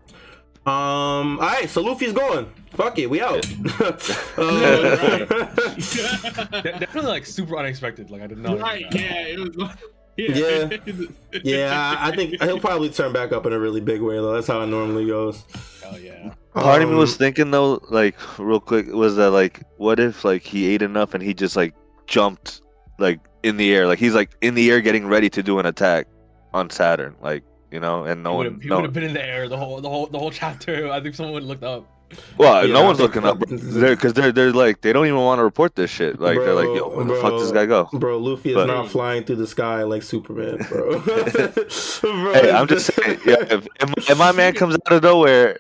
Um. All right. So Luffy's going. Fuck it. We out. Right. Uh, definitely like super unexpected. Like I did not. right? Yeah, it was. Like, Yeah. yeah. I I think he'll probably turn back up in a really big way though. That's how it normally goes. Hell yeah. Part of me Um, was thinking though, like real quick, was that like, what if like he ate enough and he just like jumped like in the air, like he's like in the air getting ready to do an attack on Saturn, like you know, and no he one, he no, would have been in the air the whole the whole the whole chapter. I think someone would have looked up. Well, Yeah, no one's looking up, that- they're because they're they're like they don't even want to report this shit, like they're like, yo, where the fuck Bro, does this guy go? Bro, Luffy is not flying through the sky like Superman, bro. Bro, Hey, I'm just saying, yeah, if, if, if my man comes out of nowhere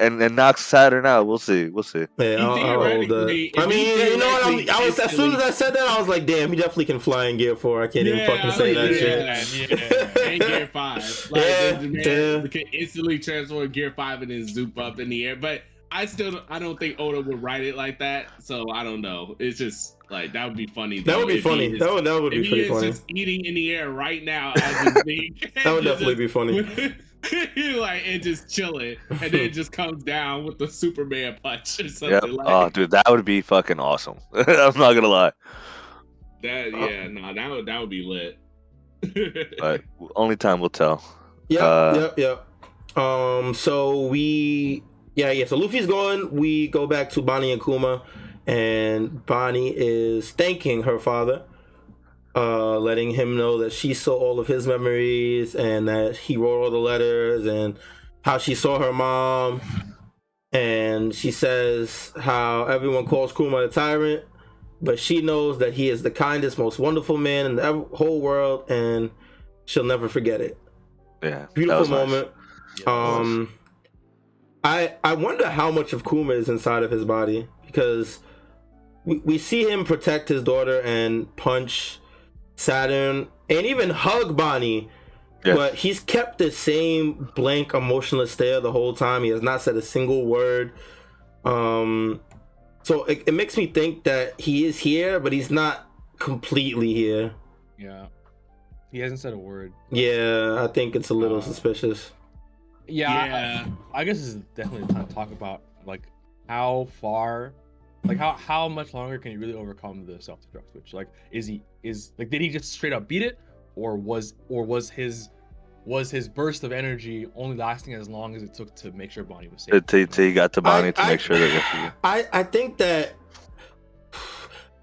and and knocks Saturn out. We'll see. We'll see. Yeah, I'll, I'll hold that. theoretically- I mean, he you know what? I'm, I was as soon as I said that, I was like, "Damn, he definitely can fly in Gear Four. I can't even fucking say that shit." yeah, yeah. and Gear Five, like Yeah, the, the yeah. can instantly transform Gear Five and then zoop up in the air. But I still, don't- I don't think Oda would write it like that. So I don't know. It's just like that would be funny. That would be funny. is- That would that would if be he pretty is funny. just eating in the air right now as we speak. That would definitely be funny. like and just chilling, and then it just comes down with the Superman punch or something Yep. like Oh, dude, that would be fucking awesome. I'm not gonna lie. that. Yeah, no, that would that would be lit. But only time will tell. Yep, Uh, yep, yep. Um, so we, yeah, yeah. So Luffy's gone. We go back to Bonney and Kuma, and Bonney is thanking her father, uh, letting him know that she saw all of his memories and that he wrote all the letters and how she saw her mom. And she says how everyone calls Kuma a tyrant, but she knows that he is the kindest, most wonderful man in the whole world, and she'll never forget it Yeah. beautiful was nice. moment. Um, I I wonder how much of Kuma is inside of his body because we, we see him protect his daughter and punch Saturn and even hug Bonney, Yeah. but he's kept the same blank, emotionless stare the whole time. He has not said a single word. Um, so it, it makes me think that he is here, but he's not completely here. Yeah. He hasn't said a word. Yeah, I think it's a little Uh, suspicious. Yeah. I- Yeah. I, guess this is definitely the time to talk about like how far, like how how much longer can he really overcome the self destruct switch? Like, is he is like did he just straight up beat it, or was or was his was his burst of energy only lasting as long as it took to make sure Bonney was safe? Till- Till till he got to Bonney I- to I- make sure that. I I think that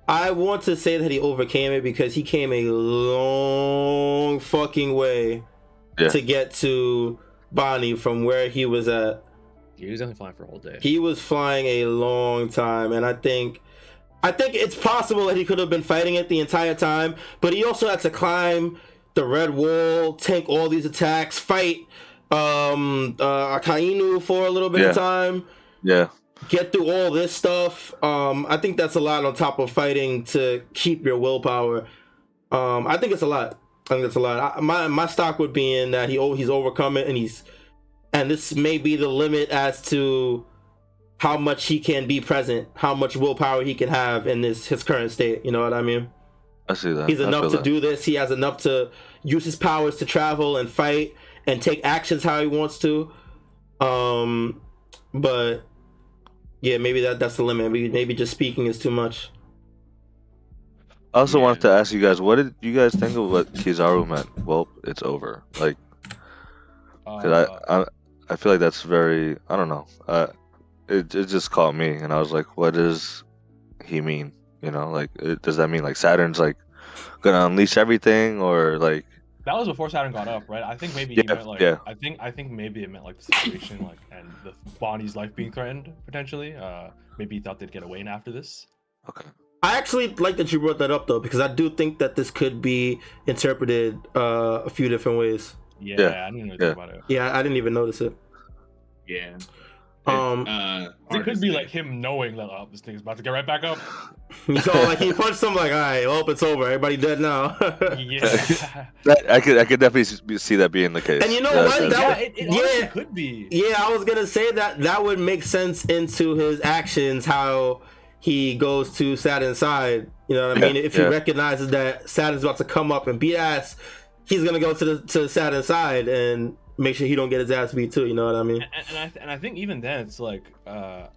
I want to say that he overcame it because he came a long fucking way Yeah. to get to Bonney from where he was at. he was definitely flying for a whole day. He was flying a long time, and I think I think it's possible that he could have been fighting it the entire time, but he also had to climb the red wall, tank all these attacks, fight um uh Akainu for a little bit of time Yeah. get through all this stuff. Um, I think that's a lot on top of fighting to keep your willpower. Um, I think it's a lot. I think it's a lot. I, my my stock would be in that he oh, he's overcome it and he's and this may be the limit as to how much he can be present, how much willpower he can have in this his current state. You know what I mean? I see that. He's enough to that. do this. He has enough to use his powers to travel and fight and take actions how he wants to. Um, but yeah, maybe that that's the limit. Maybe maybe just speaking is too much. I also wanted to ask you guys, what did you guys think of what Kizaru meant? Well, it's over. Like, Uh, I, I, I feel like that's very, I don't know. Uh, it, it just caught me, and I was like, what does he mean? You know, like, it, does that mean like Saturn's like gonna unleash everything, or like, that was before Saturn got up, right? I think maybe Yeah, meant like yeah. I think I think maybe it meant like the situation like and the Bonney's life being threatened potentially. Uh, maybe he thought they'd get away after this. okay, I actually like that you brought that up though, because I do think that this could be interpreted uh, a few different ways. Yeah, Yeah, I didn't even yeah. think about it. Yeah, I didn't even notice it. Yeah. Um, uh, It could be artist- like him knowing that oh, this thing's about to get right back up. so like he punched him like, all right, well, it's over. Everybody dead now. Yeah, that, I could, I could definitely see that being the case. And you know Yeah, what? that- That yeah, would- it, it yeah. could be. Yeah, I was gonna say that that would make sense into his actions, how he goes to Saturn's side. You know what I Yeah, mean? If yeah. he recognizes that Saturn's about to come up and beat ass, he's gonna go to the to Saturn's side and make sure he don't get his ass beat too. You know what I mean? And, and I th- and I think even then it's like uh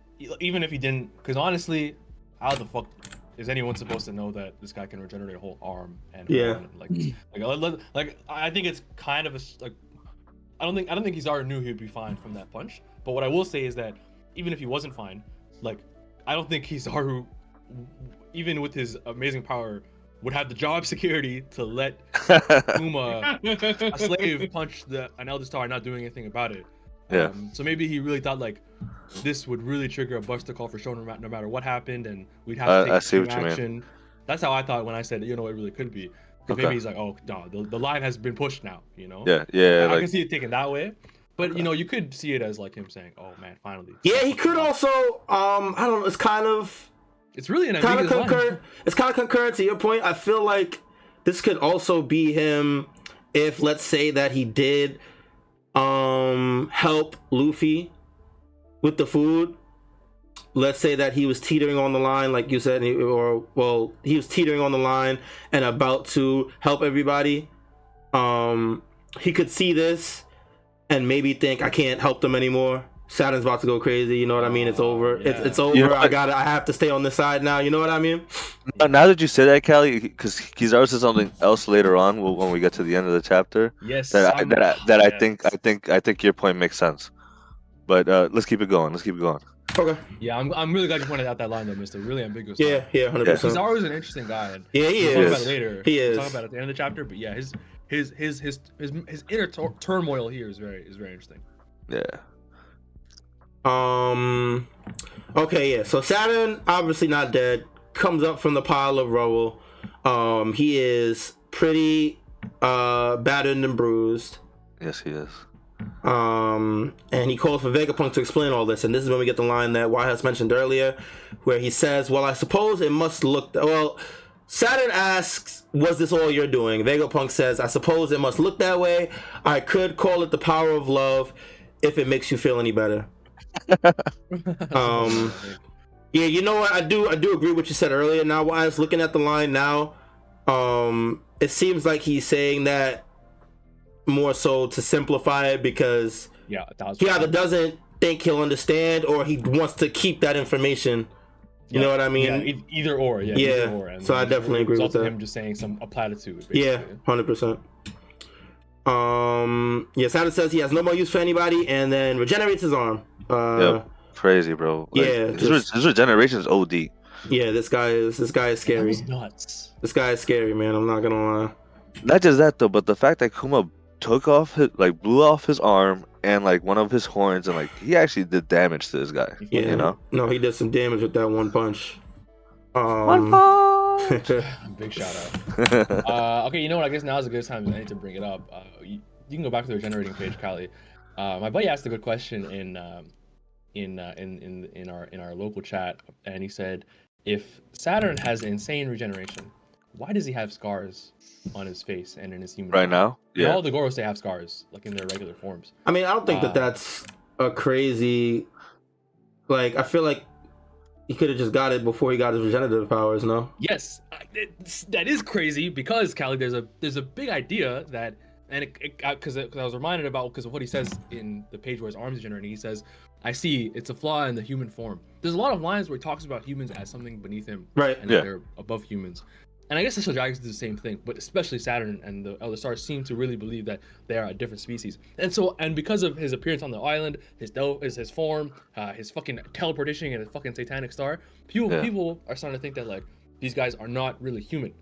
even if he didn't, because honestly, how the fuck is anyone supposed to know that this guy can regenerate a whole arm and Yeah. like like let- let- like I think it's kind of a s- like I don't think I don't think he's already knew he'd be fine from that punch. But what I will say is that even if he wasn't fine, like I don't think Kizaru, even with his amazing power, would have the job security to let Kuma a slave punch the an Elder Star not doing anything about it. Yeah. Um, so maybe he really thought like this would really trigger a Buster call for Shonen no no matter what happened, and we'd have to take I see what you mean. action. That's how I thought when I said you know it really could be. Because Okay. maybe he's like, oh no, the, the line has been pushed now. You know. yeah, yeah, I, I like can see it taken that way, But you know, you could see it as like him saying, "Oh man, finally." Yeah, he could also. Um, I don't know. It's kind of It's really an kind of concurrent. It's kind of concurrent to your point. I feel like this could also be him if, let's say, that he did um help Luffy with the food. Let's say that he was teetering on the line, like you said, or well, he was teetering on the line and about to help everybody. Um, he could see this and maybe think, "I can't help them anymore." Saturn's about to go crazy. You know what I mean? It's Oh, over. It's yeah. it's over. You know I got to I have to stay on this side now. You know what I mean? Now- Now that you say that, Kali, because he's always said something else later on when we get to the end of the chapter Yes. that I, that I, that I think I think I think your point makes sense. But uh, let's keep it going. Let's keep it going. Okay. Yeah, I'm, I'm really glad you pointed out that line though, Mysta. Really ambiguous. Yeah, line. yeah, hundred Yeah. He's percent. always an interesting guy. Yeah, he we'll talk is. about it later. He We'll is. talk about it at the end of the chapter. But yeah, his his his his his, his inner tur- turmoil here is very is very interesting. Yeah. Um. Okay, yeah. So Saturn, obviously not dead, comes up from the pile of rubble. Um, he is pretty uh battered and bruised. Yes, he is. Um, and he calls for Vegapunk to explain all this. And this is when we get the line that YHuss mentioned earlier, where he says, "Well, I suppose it must look well." Saturn asks, "Was this all you're doing?" Vegapunk says, "I suppose it must look that way. I could call it the power of love, if it makes you feel any better." Um, Yeah, you know what? I do I do agree with what you said earlier. Now, while I was looking at the line now, um, it seems like he's saying that more so to simplify it because yeah, he either doesn't think he'll understand or he wants to keep that information. You know what I mean? Yeah, either or. Yeah. Yeah, Either or. And so I definitely agree with that. Him just saying some a platitude. Yeah, hundred percent. Um, yeah, Saturn says he has no more use for anybody, and then regenerates his arm. Uh, Yep. Crazy, bro. Like, Yeah, His, just- his regeneration is OD. yeah, this guy is this guy is scary. was nuts. This guy is scary, man. I'm not gonna lie. Not just that though, but the fact that Kuma took off his like blew off his arm and like one of his horns and like he actually did damage to this guy. Yeah, You know? no, he did some damage with that one punch. One Um, Big shout out. uh, okay, you know what? I guess now is a good time as any to bring it up. Uh, you, you can go back to the regenerating page, Kali. Uh, my buddy asked a good question in um, in, uh, in in in our in our local chat, and he said, if Saturn has insane regeneration, why does he have scars on his face and in his human? right form? now? Yeah. all the Goros they have scars, like in their regular forms. I mean, I don't think Uh, that that's a crazy. Like, I feel like he could have just got it before he got his regenerative powers. No. Yes, it's, that is crazy because Kali, there's a there's a big idea that, and it because I was reminded about because of what he says in the page where his arms are generating. He says, "I see it's a flaw in the human form." There's a lot of lines where he talks about humans as something beneath him Right. and Yeah. that they're above humans. And I guess the Dragons do the same thing, but especially Saturn and the Elder Stars seem to really believe that they are a different species. And so, and because of his appearance on the island, his is his form, uh, his fucking teleportation and his fucking satanic star, people Yeah. people are starting to think that like these guys are not really human.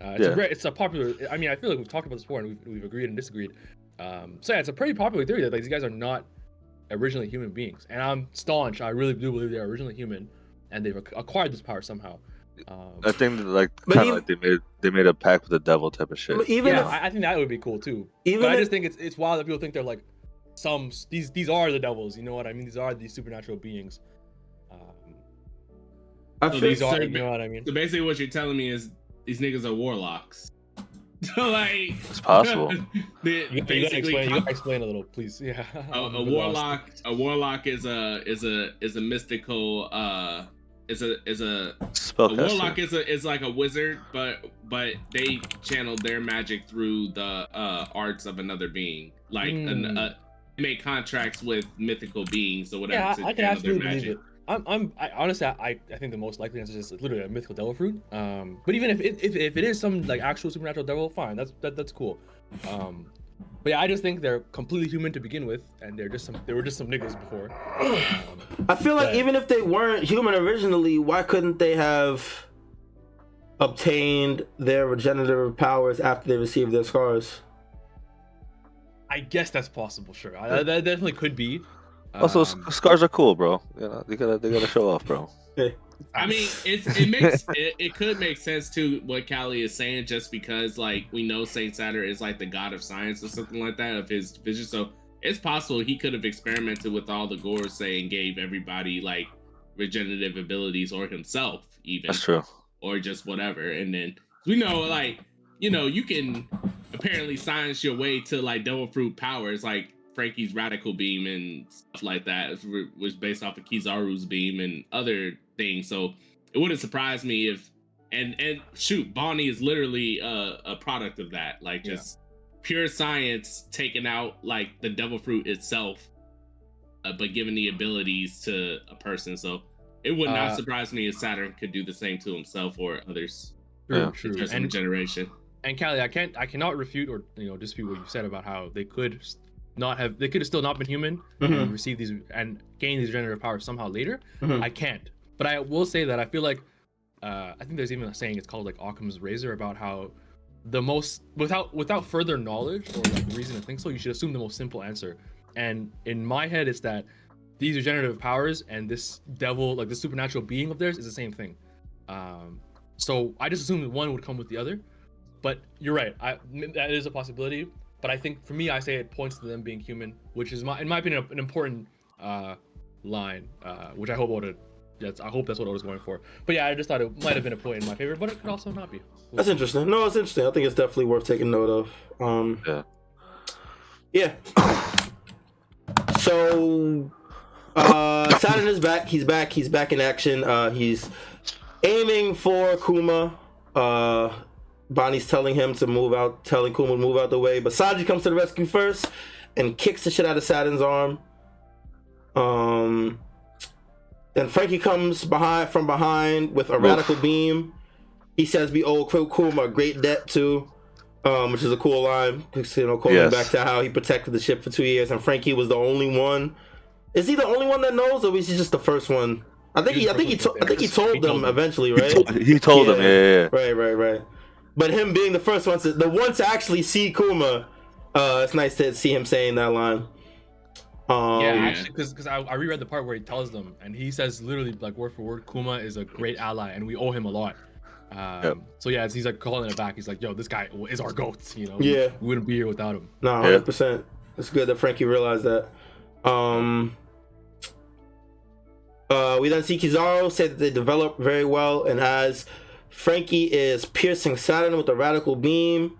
Uh, it's Yeah. a great, it's a popular. I mean, I feel like we've talked about this before and we've, we've agreed and disagreed. Um, so yeah, it's a pretty popular theory that like these guys are not originally human beings, and I'm staunch. I really do believe they are originally human, and they've ac- acquired this power somehow. Um, I think like kind of like they made they made a pact with the devil type of shit. Even yeah, if I, I think that would be cool too. even But I if, just think it's it's wild that people think they're like some these these are the devils. You know what I mean? These are these supernatural beings. Um, I So feel, these are, you know what I mean? So basically, what you're telling me is these niggas are warlocks. Like, It's possible. they You, you gotta basically explain. You gotta explain a little, please. Yeah. a a bit lost. warlock a warlock is a is a is a mystical uh is a is a a warlock is a is like a wizard but but they channel their magic through the uh arts of another being like an Hmm. uh, make contracts with mythical beings or whatever Yeah, to I, I can channel their absolutely believe magic it. I'm, I'm, I, honestly, I, I think the most likely answer is just literally a mythical devil fruit. Um, but even if it, if, if it is some like actual supernatural devil, fine, that's that, that's cool. Um, but yeah, I just think they're completely human to begin with, and they're just some, they were just some niggas before. Um, I feel like Yeah. even if they weren't human originally, why couldn't they have obtained their regenerative powers after they received their scars? I guess that's possible, sure. I, that definitely could be. Also, Um, scars are cool, bro. You know, they gotta they gotta show off, bro. I mean, it's, it makes it, it could make sense to what Kali is saying, just because like we know Saint Saturn is like the god of science or something like that of his vision. So it's possible he could have experimented with all the Gorosei and gave everybody like regenerative abilities or himself even That's true. or just whatever. And then we know like you know you can apparently science your way to like devil fruit powers like Franky's radical beam and stuff like that was based off of Kizaru's beam and other things. So it wouldn't surprise me if and and shoot, Bonney is literally a, a product of that. Like Yeah. just pure science taking out like the devil fruit itself, uh, but giving the abilities to a person. So it would not Uh, surprise me if Saturn could do the same to himself or others. True, Yeah. true. And generation. and Kali, I can't, I cannot refute or you know dispute what you said about how they could not have, they could have still not been human Mhm. and receive these and gain these generative powers somehow later. Mhm. I can't, but I will say that I feel like, uh, I think there's even a saying it's called like Occam's razor about how the most without without further knowledge or like reason to think so, you should assume the most simple answer. And in my head, it's that these regenerative powers and this devil, like the supernatural being of theirs, is the same thing. Um, so I just assumed that one would come with the other. But you're right. I that is a possibility. But I think for me, I say it points to them being human, which is my, in my opinion, an important uh, line, uh, which I hope Oda. That's I hope that's what I was going for. But yeah, I just thought it might have been a point in my favor, but it could also not be. That's interesting. No, it's interesting. I think it's definitely worth taking note of. Um, Yeah. Yeah. So, uh, Saturn is back. He's back. He's back in action. Uh, he's aiming for Kuma. Uh, Bonney's telling him to move out, telling Kuma to move out the way. But Sanji comes to the rescue first and kicks the shit out of Saturn's arm. Um, then Franky comes behind from behind with a radical beam. He says, "We owe Kuma a great debt too." um, which is a cool line. You know, calling Yes. back to how he protected the ship for two years, and Franky was the only one. Is he the only one that knows, or is he just the first one? I think He he. I think he. To, I think he told He them told them. eventually, He right? told, he told him, Yeah. yeah, yeah, yeah. Right, right, right. But him being the first one, to, the one to actually see Kuma, uh, it's nice to see him saying that line. Um, Yeah, Yeah. actually, because because I, I reread the part where he tells them, and he says literally like word for word, Kuma is a great ally, and we owe him a lot. Um, Yep. So yeah, he's like calling it back. He's like, "Yo, this guy is our goat." You know. Yeah. We wouldn't be here without him. No, Yeah. hundred percent. It's good that Franky realized that. Um, uh, we then see Kizaru say that they develop very well, and as Franky is piercing Saturn with a radical beam,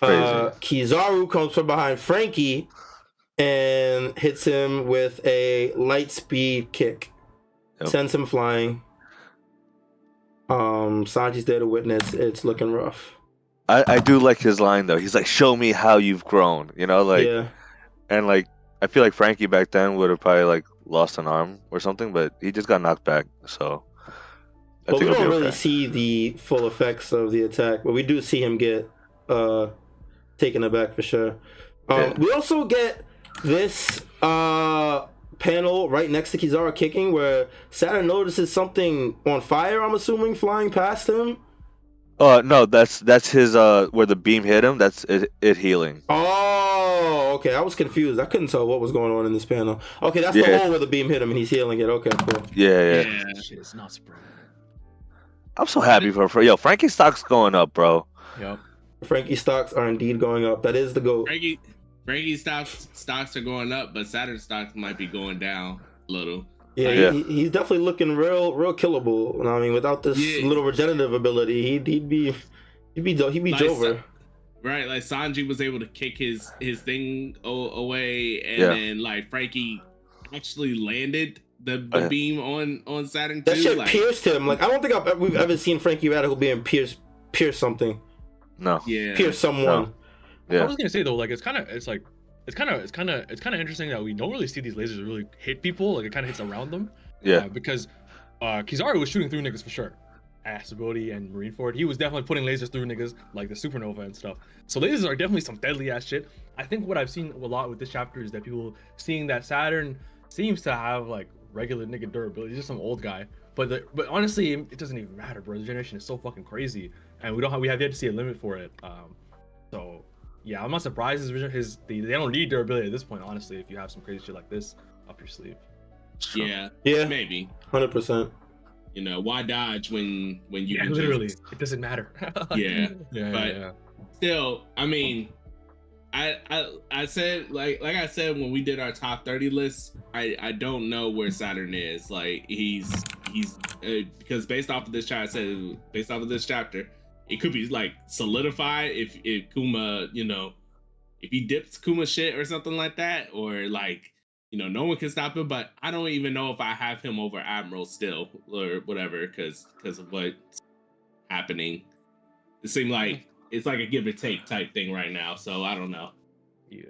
uh, Kizaru comes from behind Franky and hits him with a light speed kick, Yep. sends him flying. Um, Sanji's there to witness. It's looking rough. I, I do like his line though. He's like, "Show me how you've grown," you know, like, yeah, and like, I feel like Franky back then would have probably like lost an arm or something, but he just got knocked back, so I but we don't be really okay. see the full effects of the attack, but we do see him get uh taken aback for sure. Um, Yeah. We also get this uh panel right next to Kizaru kicking, where Saturn notices something on fire. I'm assuming flying past him. Oh no, that's that's his uh where the beam hit him. That's it, it healing. Oh, okay. I was confused. I couldn't tell what was going on in this panel. Okay, that's the Yeah. hole where the beam hit him and he's healing it. Okay, cool. Yeah, yeah. Yeah. Shit, it's not spread. I'm so happy for for yo Franky stock's going up, bro. Yep. Franky stocks are indeed going up. That is the goal. Franky Franky stocks stocks are going up, but Saturn stocks might be going down a little. Yeah, Yeah. He, he's definitely looking real, real killable. You know I mean, without this Yeah. little regenerative ability, he'd, he'd be, he'd be, he'd be Like, over. Right, like Sanji was able to kick his his thing o- away, and Yeah. then like Franky actually landed the, the yeah. beam on on Saturn That too. shit like, pierced him. Like I don't think I've, we've ever seen Franky Radical being pierced pierce something, No. yeah, pierce someone. I Yeah. was gonna say though, like it's kind of, it's like, it's kind of, it's kind of, it's kind of interesting that we don't really see these lasers really hit people. Like it kind of hits around them. Yeah. Uh, because uh, Kizaru was shooting through niggas for sure. At Sabaody and Marineford, he was definitely putting lasers through niggas like the supernova and stuff. So lasers are definitely some deadly ass shit. I think what I've seen a lot with this chapter is that people seeing that Saturn seems to have like regular nigga durability, he's just some old guy. But the, but honestly, it doesn't even matter, bro. The generation is so fucking crazy, and we don't have we have yet to see a limit for it. Um, so yeah, I'm not surprised his vision- his they, they don't need durability at this point. Honestly, if you have some crazy shit like this up your sleeve. It's true. yeah, Yeah, maybe. hundred percent. You know, why dodge when when you Yeah, literally, just- it doesn't matter. Yeah, yeah, but- yeah, Still, I mean, I, I I said like like I said when we did our top 30 list, I I don't know where Saturn is. Like he's he's uh, because based off of this chapter, I said based off of this chapter, it could be like solidified if if Kuma, you know, if he dips Kuma shit or something like that, or like you know, no one can stop him. But I don't even know if I have him over Admiral still or whatever because because of what's happening. It seemed like it's like a give or take type thing right now. So I don't know. Yeah.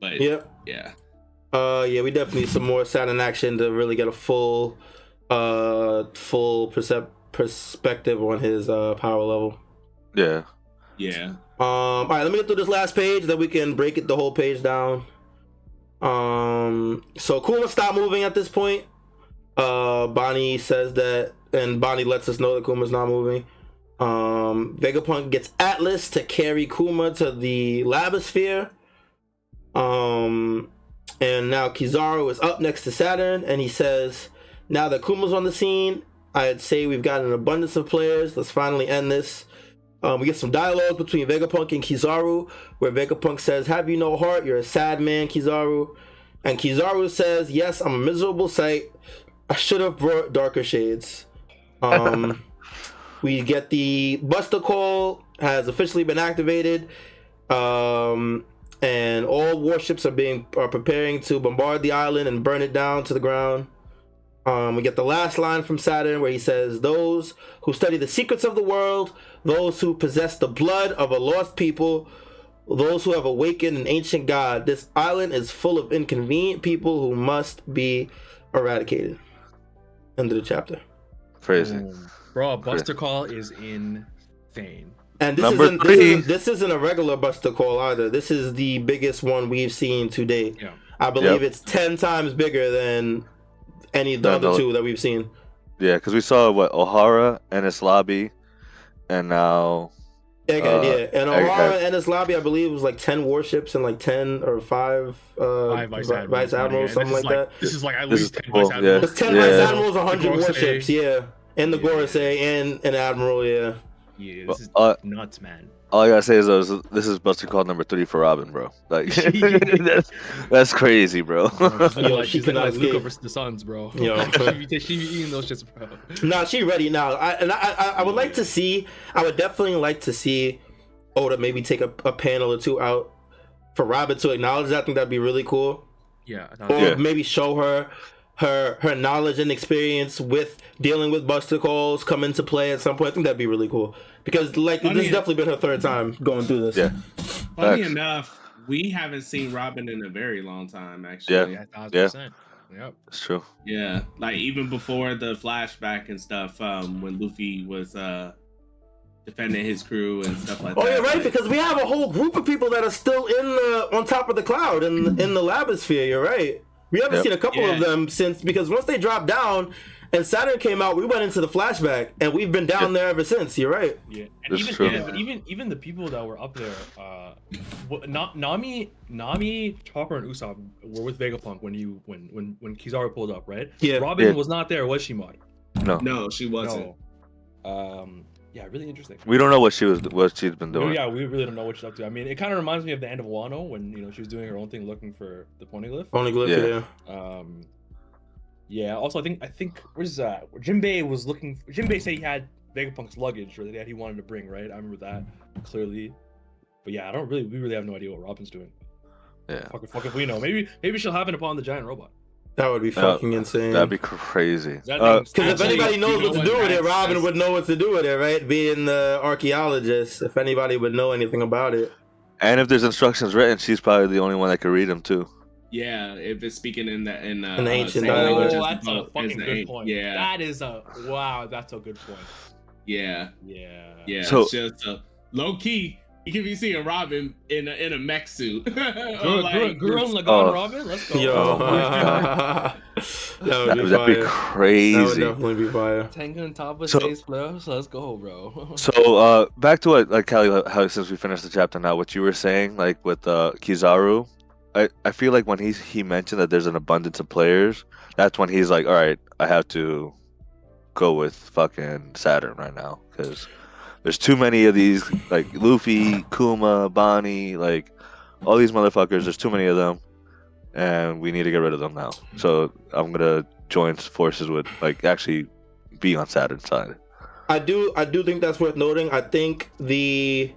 But Yep. yeah. Uh, yeah, we definitely need some more Saturn action to really get a full, uh, full percep- perspective on his uh power level. Yeah. Yeah. Um, all right, let me get through this last page, then we can break it the whole page down. Um, so Kuma stopped moving at this point. Uh, Bonney says that, and Bonney lets us know that Kuma's not moving. Um, Vegapunk gets Atlas to carry Kuma to the Labosphere. Um, and now Kizaru is up next to Saturn, and he says, "Now that Kuma's on the scene, I'd say we've got an abundance of players. Let's finally end this." Um, we get some dialogue between Vegapunk and Kizaru, where Vegapunk says, "Have you no heart? You're a sad man, Kizaru." And Kizaru says, "Yes, I'm a miserable sight. I should have brought darker shades." Um, we get the Buster Call has officially been activated, um, and all warships are being are preparing to bombard the island and burn it down to the ground. Um, we get the last line from Saturn where he says, Those who study the secrets of the world, those who possess the blood of a lost people, those who have awakened an ancient god, this island is full of inconvenient people who must be eradicated. End of the chapter. Crazy. Boom. Bro, Buster Call is insane. And this Number isn't, three. This isn't this isn't a regular Buster Call either. This is the biggest one we've seen to date. Yeah. I believe Yep. it's ten times bigger than any of the No, other no. two that we've seen. Yeah, because we saw what Ohara and Enies Lobby, and now Egg Uh, idea. And Egg- Ohara and Enies Lobby, I believe, was like ten warships and like ten or five, uh, Five vice vi- admirals, vice admirals, yeah. something This like that. This is like at This least ten cool, vice yeah. admirals. It's ten Yeah. vice admirals, hundred warships, yeah, and the Yeah. Gorosei and an admiral, yeah. Yeah, this is uh, nuts, man. All I gotta say is, though, is this is Buster Call number three for Robin, bro. Like that's that's crazy, bro. Bro, she's looking Yo, like, she she's looking like Luka versus the Suns, bro. Yo. she, be, she be eating those shits, bro. Nah, she ready now. I and I, I, I would like to see. I would definitely like to see Oda maybe take a, a panel or two out for Robin to acknowledge that. I think that'd be really cool. Yeah, or Yeah. maybe show her her her knowledge and experience with dealing with Buster Calls come into play at some point. I think that'd be really cool because like Funny this has definitely been her third time going through this. yeah, Funny Facts. enough, we haven't seen Robin in a very long time, actually. Yeah. yeah, thousand Yeah. Yep. it's true. Yeah, like even before the flashback and stuff, um, when Luffy was uh defending his crew and stuff like Oh that. Oh yeah, right. Because we have a whole group of people that are still in the on top of the cloud in in the labosphere. You're right. We haven't Yep. seen a couple of them since because once they dropped down and Saturn came out, we went into the flashback and we've been down Yeah. there ever since. You're right. Yeah, and That's even, true. even but even even the people that were up there, uh, what, Na- Nami, Nami, Chopper, and Usopp were with Vegapunk when you when when when Kizaru pulled up, right? Yeah. Robin Yeah. was not there, was she, Mod? No, no, she wasn't. No. Um. Yeah, really interesting. we don't know what she was, what she's been No, doing. yeah, we really don't know what she's up to. I mean, it kind of reminds me of the end of Wano when you know she was doing her own thing, looking for the Poneglyph. Only glyph. Yeah. Yeah. Um, yeah. Also, I think I think where's that? Jinbei was looking. Jinbei said he had Vegapunk's luggage or that he wanted to bring. Right, I remember that clearly. But yeah, I don't really. We really have no idea what Robin's doing. Yeah, Fuck, if- fuck if we know. Maybe maybe she'll happen upon the giant robot. That would be Uh, fucking insane. that'd be crazy. That Uh, Because if anybody knows you know what to do with it, Robin that's- would know what to do with it, right? Being the archaeologist, if anybody would know anything about it. and if there's instructions written, she's probably the only one that could read them too. Yeah, if it's speaking in the in uh, In the ancient same dialect. language Oh, that's a fucking good an- point. Yeah, That is a wow. That's a good point. yeah, Yeah. yeah. So- it's just uh, low key. You can be seeing Robin in a in a mech suit. Or Gurren like- Gurren Lagann Oh. Robin. Let's go. Yo, Oh that would be would that'd be fire. That would definitely be fire. Tengen on top of So- Space Plus. Let's go, bro. So uh back to what like Kali how since we finished the chapter now what you were saying like with uh Kizaru I, I feel like when he he mentioned that there's an abundance of players that's when he's like all right I have to go with fucking Saturn right now cuz there's too many of these like Luffy, Kuma, Bonney like all these motherfuckers. There's too many of them, and we need to get rid of them now. So I'm gonna join forces with like actually be on Saturn's side. I do I do think that's worth noting. I think the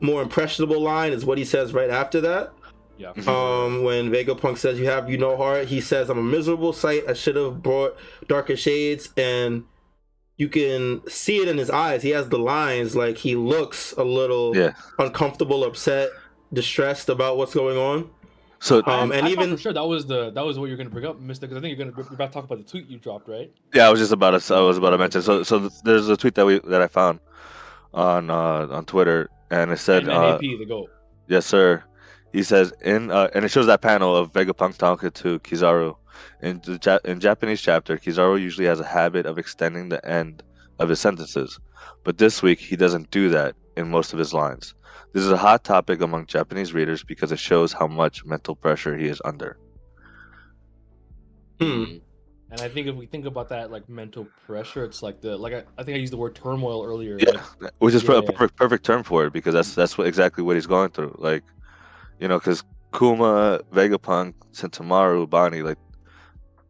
more impressionable line is what he says right after that. Yeah. Um, when Vegapunk says you have you no heart, he says I'm a miserable sight. I should have brought darker shades, and you can see it in his eyes. He has the lines like he looks a little Yeah. uncomfortable, upset, distressed about what's going on. So Um, and I thought even for sure that was the that was what you're gonna bring up, Mysta, because I think you're gonna you're about to talk about the tweet you dropped, right? Yeah, I was just about to. I was about to mention. So, so there's a tweet that we that I found on uh, on Twitter, and it said, And uh, AP, the goat. "Yes, sir." He says in, uh, and it shows that panel of Vegapunk talking to Kizaru. In the ja- in Japanese chapter, Kizaru usually has a habit of extending the end of his sentences, but this week he doesn't do that in most of his lines. This is a hot topic among Japanese readers because it shows how much mental pressure he is under. hmm, And I think if we think about that like mental pressure, it's like the like I, I think I used the word turmoil earlier. Yeah, like, which is a Yeah. perfect, perfect term for it because that's that's what exactly what he's going through. Like, you know, because Kuma, Vegapunk, Sentomaru, Bonney, like,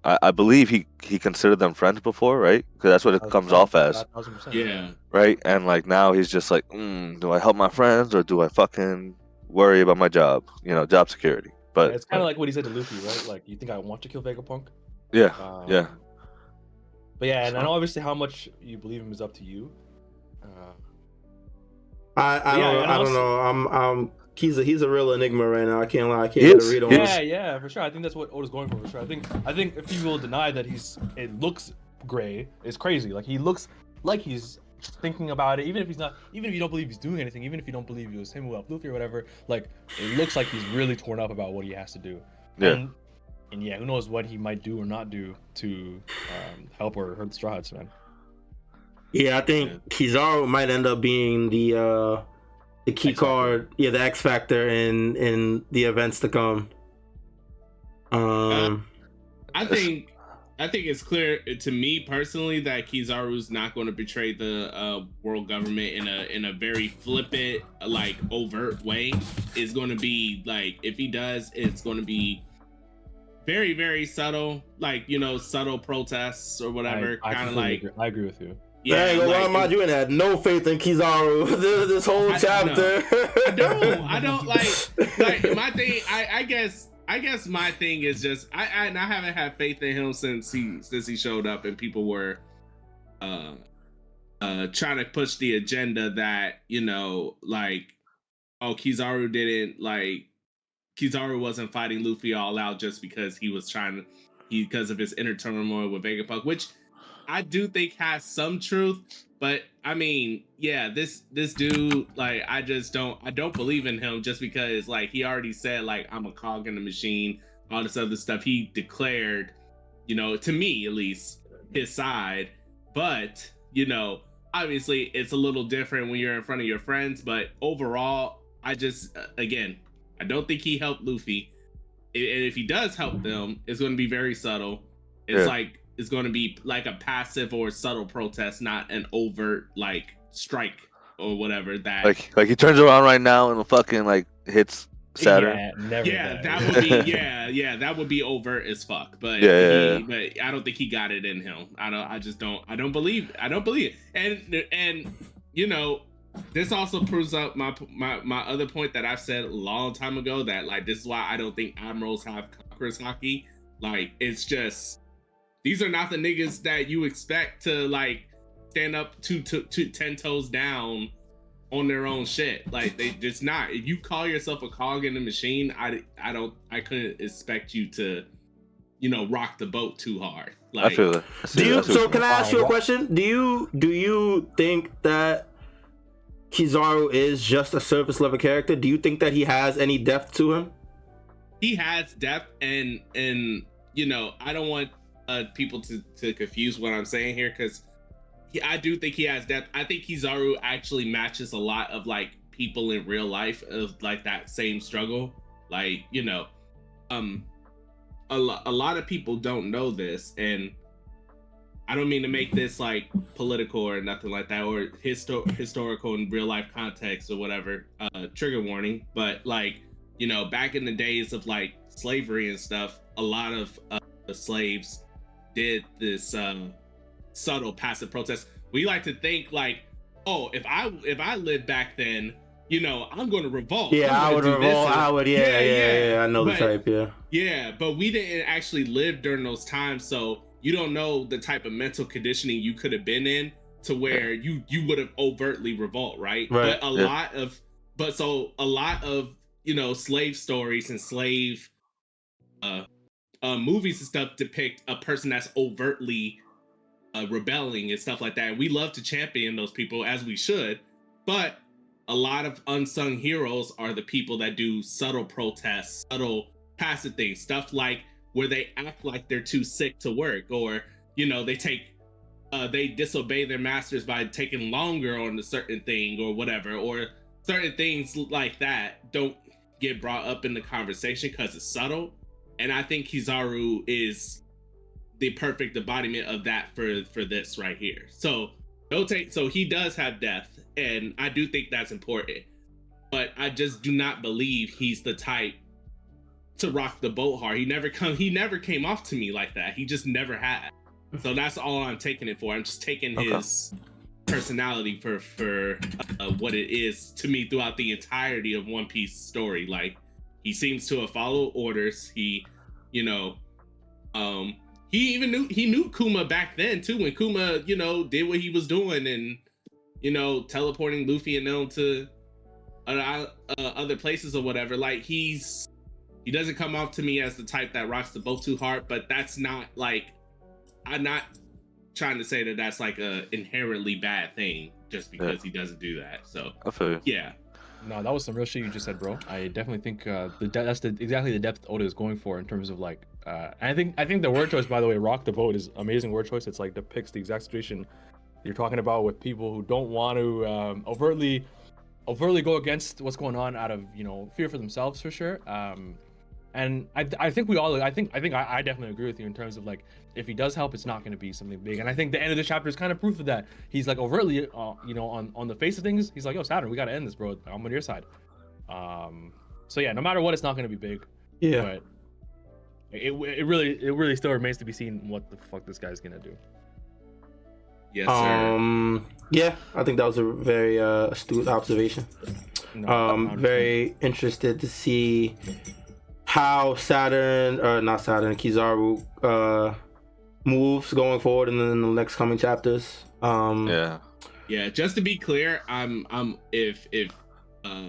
I, I believe he he considered them friends before, right? Because that's what it comes off as, Yeah. right? And like now he's just like, mm, do I help my friends or do I fucking worry about my job? You know, job security. But it's kind of like what he said to Luffy, right? Like, you think I want to kill Vegapunk? Yeah, Um, Yeah. But yeah, and I know obviously how much you believe him is up to you. Uh, I I Yeah, don't and I don't know. I'm I'm he's a he's a real enigma right now. I can't lie. I can't He get a read on him. yeah, yeah, for sure. I think that's what Oda's going for, for sure. I think I think if you will deny that he's it looks gray, it's crazy. Like he looks like he's thinking about it, even if he's not, even if you don't believe he's doing anything, even if you don't believe it was him who helped Luffy or whatever. Like it looks like he's really torn up about what he has to do. Yeah. And, and yeah, who knows what he might do or not do to um, help or hurt the Straw Hats, man. Yeah, I think Kizaru might end up being the uh the key X factor. card, yeah, the X factor in in the events to come. Um, I think I think it's clear to me personally that Kizaru's not going to betray the uh, world government in a in a very flippant, like overt way. Is going to be like if he does, it's going to be very very subtle, like you know subtle protests or whatever. I, I Kind of completely like agree. I agree with you. yeah, I ain't gonna lie, like, mind you, and had no faith in Kizaru this, this whole I- chapter. I don't. I don't like. Like my thing. I, I guess. I guess my thing is just. I, I. And I haven't had faith in him since he since he showed up and people were, uh, uh, trying to push the agenda that you know, like, oh, Kizaru didn't like. Kizaru wasn't fighting Luffy all out just because he was trying to, he because of his inner turmoil with Vegapunk, which I do think has some truth. But I mean, yeah, this this dude, like, I just don't I don't believe in him just because like he already said like I'm a cog in the machine, all this other stuff. He declared, you know, to me at least, his side. But, you know, obviously it's a little different when you're in front of your friends, but overall, I just uh, again, I don't think he helped Luffy. And if he does help them, it's going to be very subtle. It's Yeah. like it's going to be like a passive or subtle protest, not an overt like strike or whatever. That like like he turns around right now and fucking like hits Saturn. Yeah, never. yeah, that would be yeah, yeah, that would be overt as fuck. But Yeah, yeah, he, but I don't think he got it in him. I don't. I just don't. I don't believe. I don't believe. It. And and you know, this also proves up my my my other point that I've said a long time ago that like this is why I don't think admirals have conquerors Haki. Like it's just these are not the niggas that you expect to like stand up two, two, two ten toes down on their own shit. Like they just not. If you call yourself a cog in the machine, I I don't I couldn't expect you to, you know, rock the boat too hard. Like I feel that. I do you? So can I ask you a question? Do you do you think that Kizaru is just a surface level character? Do you think that he has any depth to him? he has depth and and you know I don't want uh people to to confuse what I'm saying here because he, I do think he has depth. I think Kizaru actually matches a lot of like people in real life of like that same struggle. Like you know, um, a, lo- a lot of people don't know this and. I don't mean to make this like political or nothing like that, or histo- historical and real life context or whatever. Uh, trigger warning, but like you know, back in the days of like slavery and stuff, a lot of uh, the slaves did this um, subtle passive protest. We like to think like, oh, if I if I lived back then, you know, I'm going to revolt. Yeah, I would revolt. I would. Yeah, yeah, yeah. yeah, I know the But- type. Yeah. yeah, but we didn't actually live during those times, so you don't know the type of mental conditioning you could have been in to where you you would have overtly revolt, right? Right, But a yeah. lot of but so a lot of you know slave stories and slave uh, uh movies and stuff depict a person that's overtly uh, rebelling and stuff like that. And we love to champion those people as we should, but a lot of unsung heroes are the people that do subtle protests, subtle passive things, stuff like where they act like they're too sick to work, or you know they take uh, they disobey their masters by taking longer on a certain thing or whatever, or certain things like that don't get brought up in the conversation because it's subtle. And I think Kizaru is the perfect embodiment of that for for this right here. So don't take so he does have death, and I do think that's important. But I just do not believe he's the type to rock the boat hard. He never come he never came off to me like that. He just never had. So that's all I'm taking it for. I'm just taking Okay. his personality for for uh, what it is to me throughout the entirety of One Piece story. Like he seems to have followed orders. He, you know, um, he even knew he knew Kuma back then too. When Kuma, you know, did what he was doing and you know teleporting Luffy and them to uh, uh, other places or whatever. Like he's he doesn't come off to me as the type that rocks the boat too hard. But that's not like I'm not trying to say that that's like a inherently bad thing just because he doesn't do that. So I feel you. yeah, No, that was some real shit you just said, bro. I definitely think uh, the de- that's the exactly the depth Oda is going for in terms of like. Uh, and I think I think the word choice, by the way, "rock the boat" is amazing word choice. It's like depicts the exact situation you're talking about with people who don't want to um, overtly overtly go against what's going on out of you know fear for themselves for sure. Um, and I, I think we all I think I think I, I definitely agree with you in terms of like if he does help, it's not going to be something big. And I think the end of the chapter is kind of proof of that. He's like overtly, uh, you know, on on the face of things, he's like, "Yo, Saturn, we got to end this, bro. I'm on your side." Um, so yeah, no matter what, it's not going to be big. Yeah. But it, it really it really still remains to be seen what the fuck this guy's gonna do. yes, sir. Um. Yeah, I think that was a very uh, astute observation. No, Um. 100%. Very interested to see how Saturn, or not Saturn, Kizaru, uh, moves going forward in the, in the next coming chapters. Um. Yeah. Yeah, just to be clear, I'm I'm if if uh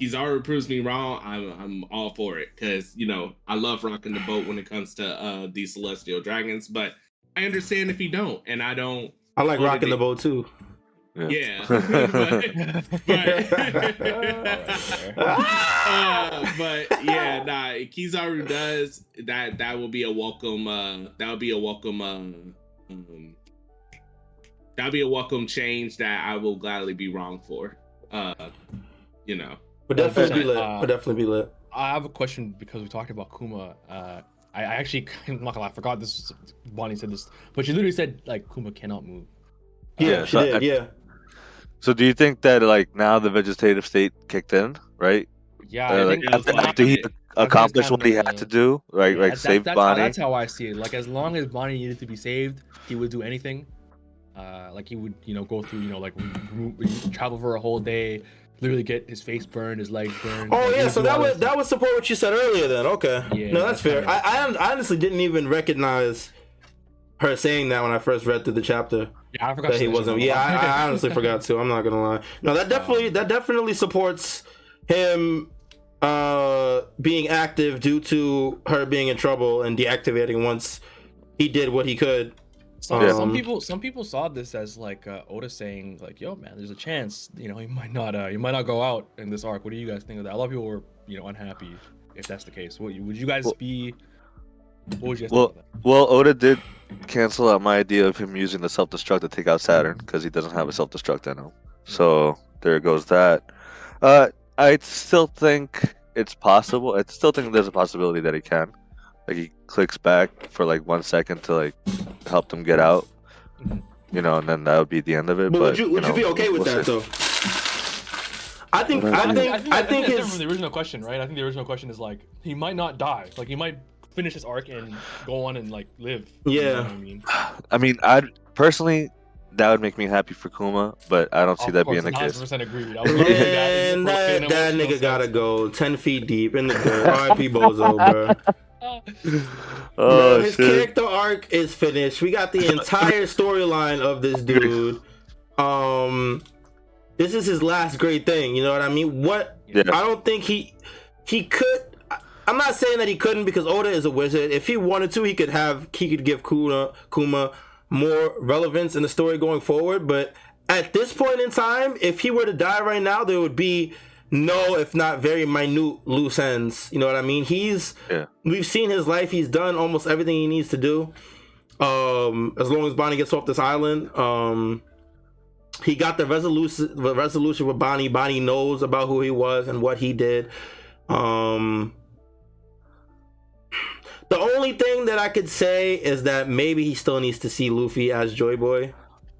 Kizaru proves me wrong, I'm I'm all for it because you know I love rocking the boat when it comes to uh these celestial dragons, but I understand if he don't, and I don't. I like rocking the boat too. Yeah, but, but, uh, but yeah, nah. Kizaru does that. That will be a welcome. Uh, that will be a welcome. Uh, um, that'll be a welcome change that I will gladly be wrong for. Uh, you know. But definitely be lit. Uh, Would definitely be lit. I have a question because we talked about Kuma. Uh, I, I actually I'm not gonna lie, I forgot this. Bonney said this, but she literally said like Kuma cannot move. Yeah, yeah, she so did. I- yeah. So do you think that like now the vegetative state kicked in, right? Yeah, Uh, I like think after, like- after he I accomplished what he had to do, right? Yeah, like that- save that's, Bonney. That's how I see it. Like as long as Bonney needed to be saved, he would do anything. Uh, like he would, you know, go through, you know, like r- r- travel for a whole day, literally get his face burned, his legs burned. Oh like, yeah, so that all would that would support what you said earlier. Then okay, Yeah, no, that's that's fair. kinda- I, I I honestly didn't even recognize her saying that when I first read through the chapter Yeah, I forgot that he wasn't. Yeah. I, I honestly forgot to. I'm not gonna lie. No, that definitely that definitely supports him uh being active due to her being in trouble and deactivating once he did what he could. Some, Yeah. some Um, people, some people saw this as like uh, Oda saying, like, "Yo, man, there's a chance, you know, he might not, uh, he might not go out in this arc." What do you guys think of that? A lot of people were, you know, unhappy if that's the case. What would you guys Well- be? What would you Well, think of that? Well, Oda did cancel out my idea of him using the self destruct to take out Saturn because he doesn't have a self destruct in him. So there goes that. Uh, I still think it's possible. I still think there's a possibility that he can. Like he clicks back for like one second to like help them get out. Mhm. You know, and then that would be the end of it. But, But, would you would you know, be okay with we'll that see. though? I think I I think I think, I I think think that's different from the original question, right? I think the original question is like he might not die, like he might finish his arc and go on and like live. You know Yeah. what I mean, I mean, I personally that would make me happy for Kuma, but I don't see Of that course, being the case. 100% agreed. I was that that that nigga gotta go ten feet deep in the dirt. R.I.P. Bozo, bro. Oh Bro, his shit! character arc is finished. We got the entire storyline of this dude. Um, this is his last great thing. You know what I mean? What Yeah. I don't think he he could. I'm not saying that he couldn't because Oda is a wizard. If he wanted to, he could have he could give Kuma Kuma more relevance in the story going forward. But at this point in time, if he were to die right now, there would be no, if not very minute loose ends. You know what I mean? He's Yeah. we've seen his life. He's done almost everything he needs to do. Um, as long as Bonney gets off this island, um, he got the resolution. The resolution with Bonney. Bonney knows about who he was and what he did. Um, the only thing that I could say is that maybe he still needs to see Luffy as Joy Boy.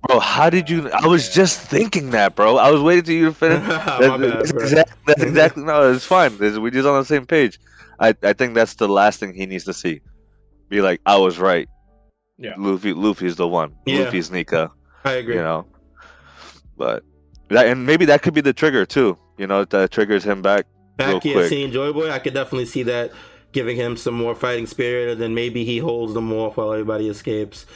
Bro, how did you? I was just thinking that, bro. I was waiting till you to finish. That's, bad, that's bro. exact- that's exactly no. It's fine. It's- we just on the same page. I, I think that's the last thing he needs to see. Be like, I was right. Yeah. Luffy, Luffy's the one. Yeah. Luffy's Nika. I agree. You know, but that and maybe that could be the trigger too. You know, that triggers him back. Back real here quick. seeing Joy Boy, I could definitely see that giving him some more fighting spirit, and then maybe he holds them off while everybody escapes.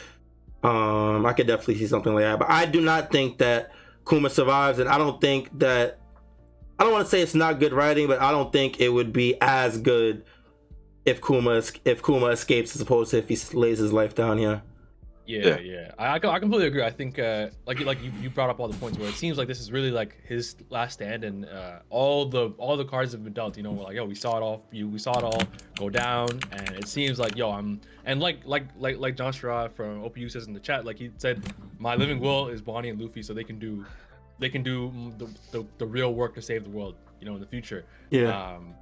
Um, I could definitely see something like that, but I do not think that Kuma survives, and I don't think that I don't want to say it's not good writing, but I don't think it would be as good if Kuma if Kuma escapes as opposed to if he lays his life down here. Yeah, Yeah. yeah. I, I completely agree. I think uh, like like you, you brought up all the points where it seems like this is really like his last stand, and uh, all the all the cards have been dealt. You know, we're like yo, we saw it all. You we saw it all go down, and it seems like yo, I'm and like like like like John Strah from OPU says in the chat, like he said, my living will is Bonney and Luffy, so they can do they can do the, the, the real work to save the world. You know, in the future. Yeah, Um,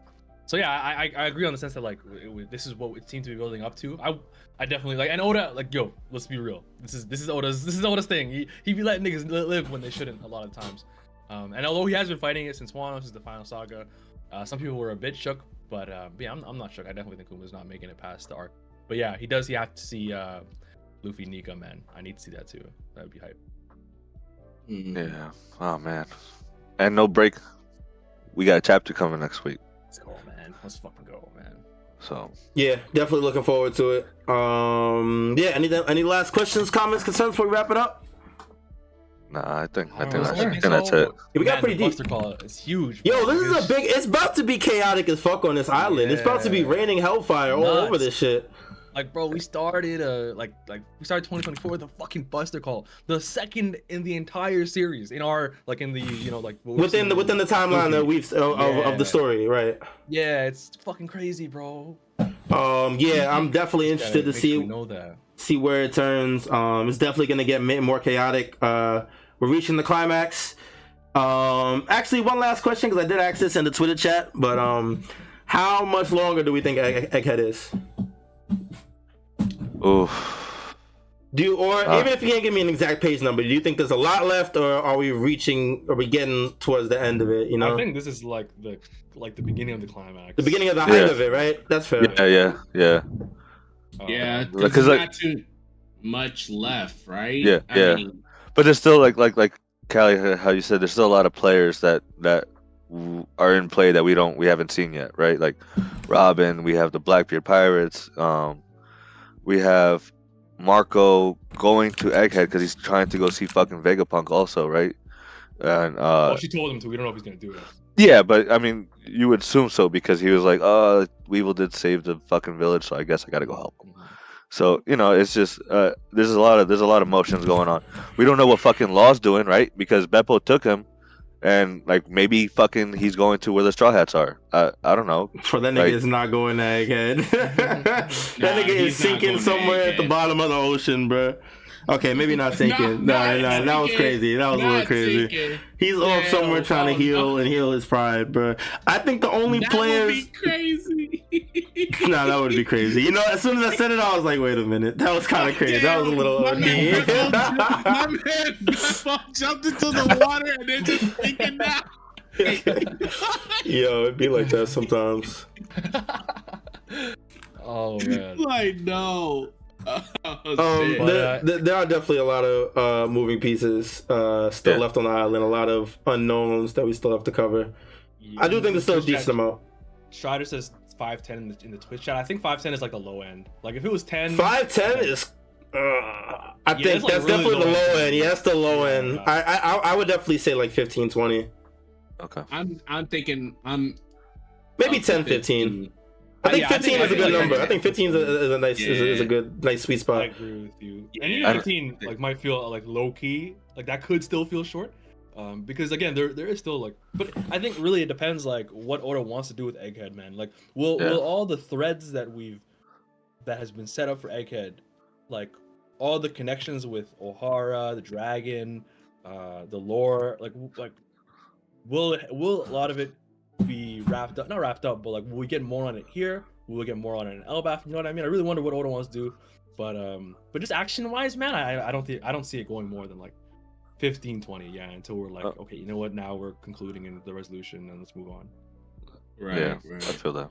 so yeah, I, I agree on the sense that like it, this is what it seemed to be building up to. I I definitely like and Oda like yo, let's be real. This is this is Oda's this is Oda's thing. He he be letting niggas live when they shouldn't a lot of times. Um, and although he has been fighting it since Wano, since the final saga, uh, some people were a bit shook. But uh, yeah, I'm, I'm not shook. I definitely think Kuma's not making it past the arc. But yeah, he does. He have to see uh, Luffy Nika man. I need to see that too. That would be hype. Yeah. Oh man. And no break. We got a chapter coming next week. Let's go, man. Let's fucking go, man. So yeah, definitely looking forward to it. Um, yeah, any any last questions, comments, concerns before we wrap it up? nah, I think I think know, that's, I I think think that's it. Yeah, we got Man, pretty deep. Buster call is huge. Yo, this is a big. It's about to be chaotic as fuck on this island. It's about to be raining hellfire all over this shit. Like, bro, we started uh like like we started 2024 with a fucking Buster Call, the second in the entire series in our like in the you know like Within the within the timeline that we've of, of, of the story, right? yeah, it's fucking crazy, bro. Um, yeah, I'm definitely interested to see see where it turns. Um, it's definitely gonna get more chaotic. Uh, we're reaching the climax. Um, actually, one last question because I did ask this in the Twitter chat, but um, how much longer do we think Egg- Egghead is? Oof. Do you, or Uh. even if you can't give me an exact page number, do you think there's a lot left, or are we reaching? Are we getting towards the end of it? You know, I think this is like the like the beginning of the climax. the beginning of the Yeah. height of it, right? That's fair. Yeah, yeah, yeah. Um, Yeah, Because, because like- not too much left, right? Yeah, I yeah. mean, But there's still like like like Kali, how you said, there's still a lot of players that that are in play that we don't we haven't seen yet, right? Like Robin, we have the Blackbeard Pirates, um, we have Marco going to Egghead because he's trying to go see fucking Vegapunk also, right? And uh, well, she told him to. We don't know if he's gonna do it. yeah, but I mean, you would assume so because he was like, "Oh, Weevil did save the fucking village, so I guess I gotta go help him." So you know, it's just uh, there's a lot of there's a lot of motions going on. We don't know what fucking Law's doing, right? Because Bepo took him, and like maybe fucking he's going to where the Straw Hats are. Uh, I don't know. For that nigga Like- is not going to Egghead. that Nah, nigga is sinking going to somewhere at the bottom of the ocean, bro. Okay, maybe not sinking. Not- nah, not nah, that was crazy. That was a little crazy. sinking. He's off somewhere trying to heal no. and heal his pride, bro. I think the only That players. would be crazy. nah, that would be crazy. You know, as soon as I said it, I was like, wait a minute. That was kind of crazy. That was a little my OD. man, my man Bepo jumped into the water and then just thinking now. Yo, it'd be like that sometimes. oh man. like no. Oh, Um, there, uh, there, there are definitely a lot of uh, moving pieces uh, still Yeah. left on the island. A lot of unknowns that we still have to cover. I do think there's still a decent amount. Strider says five ten in the, in the Twitch chat. I think five ten is like the low end. Like if it was ten, Five ten is. Uh, I Yeah, think that's, like, that's really definitely the low low end. end. Yeah, that's the low Yeah. end. I, I I- I would definitely say like 15, 20. Okay. I'm I'm thinking I'm maybe up to 10, 15. I think yeah, I 15 think- is a good like, number. I think 15 is a, is a nice is, a, is a good nice sweet spot. I agree with you. Yeah. And even fifteen like might feel like low key. Like that could still feel short. Um, because again, there there is still like, but I think really it depends like what Oda wants to do with Egghead, man. Like, will Yeah. will all the threads that we've that has been set up for Egghead, like all the connections with Ohara, the dragon, uh, the lore, like like will will a lot of it be wrapped up? Not wrapped up, but like will we get more on it here? Will we get more on it in Elbaph? You know what I mean? I really wonder what Oda wants to do. But um, but just action wise, man, I I don't think I don't see it going more than like 15, 20, yeah, until we're like, Oh. okay, you know what? Now we're concluding in the resolution and let's move on. right. yeah, I feel that.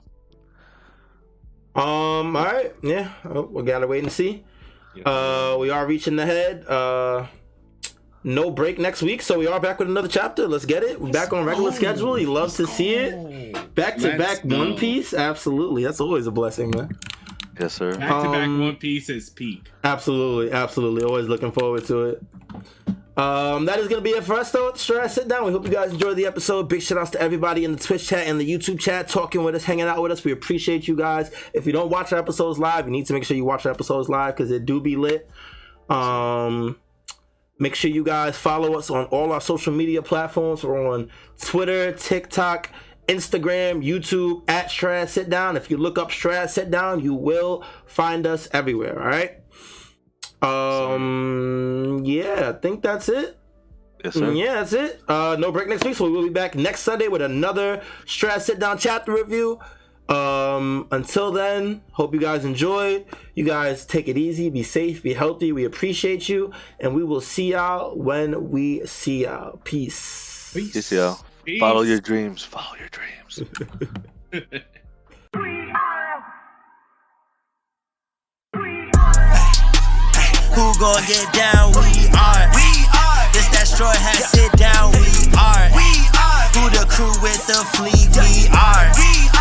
Um. All right. Yeah. Oh, we gotta wait and see. Yeah. Uh, we are reaching the head. Uh, no break next week, so we are back with another chapter. Let's get it. We're back on regular go. schedule. You love to see it. it. Back to Let's back go. One Piece. Absolutely. That's always a blessing, man. Yes, sir. Back to back Um, One Piece is peak. Absolutely, absolutely. Always looking forward to it. Um, that is gonna be it for us though. Sure, sit down. We hope you guys enjoyed the episode. Big shout outs to everybody in the Twitch chat and the YouTube chat talking with us, hanging out with us. We appreciate you guys. If you don't watch our episodes live, you need to make sure you watch our episodes live because it do be lit. Um make sure you guys follow us on all our social media platforms. We're on Twitter, TikTok, Instagram, YouTube at Strad Sit Down. If you look up Strad Sit Down, you will find us everywhere. All right. Um. Yeah, I think that's it. Yes, sir. Yeah, that's it. Uh, no break next week, so we will be back next Sunday with another Strad Sit Down chapter review. Um, until then, hope you guys enjoyed. You guys take it easy, be safe, be healthy. We appreciate you, and we will see y'all when we see y'all. Peace. Peace, y'all. Peace. Follow your dreams. Follow your dreams. Who gon' get down? We are. We are. This that straw hat sit down. We are. We are. Who the crew with the fleet? We are. We are.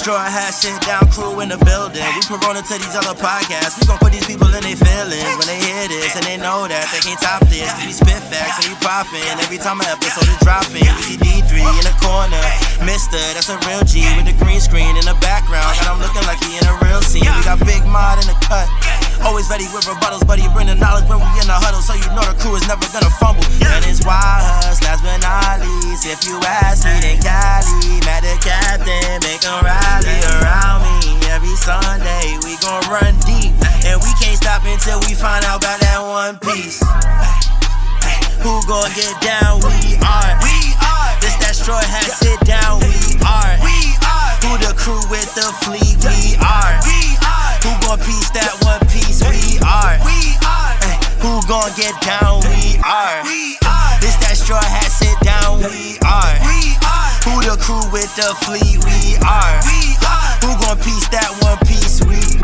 Straw hat, sit down crew in the building. We Corona to these other podcasts. We gon' put these people in their feelings when they hear this and they know that they can't top this. We spit facts and we poppin'. Every time an episode is dropping, we see D3 in the corner. Mister, that's a real G with the green screen in the background. Got him looking like he in a real scene. We got Big Mod in the cut. Always ready with rebuttals, but he bring the knowledge when we in the huddle, so you know the crew is never gonna fumble. And it's wild last but not least. If you ask me, then Kali, mad the captain, make 'em rally around me. Every Sunday we gon' run deep, and we can't stop until we find out about that one piece. Who gon' get down? We are. We are. This that straw hat sit down. We are. We are. Who the crew with the fleet? We are. We are. Who gon' piece that one piece? We are. We are. Who gon' get down? We are. We are. This that straw hat sit down. We are. We are. Who the crew with the fleet? We are. We are. Who gon' piece that one piece? We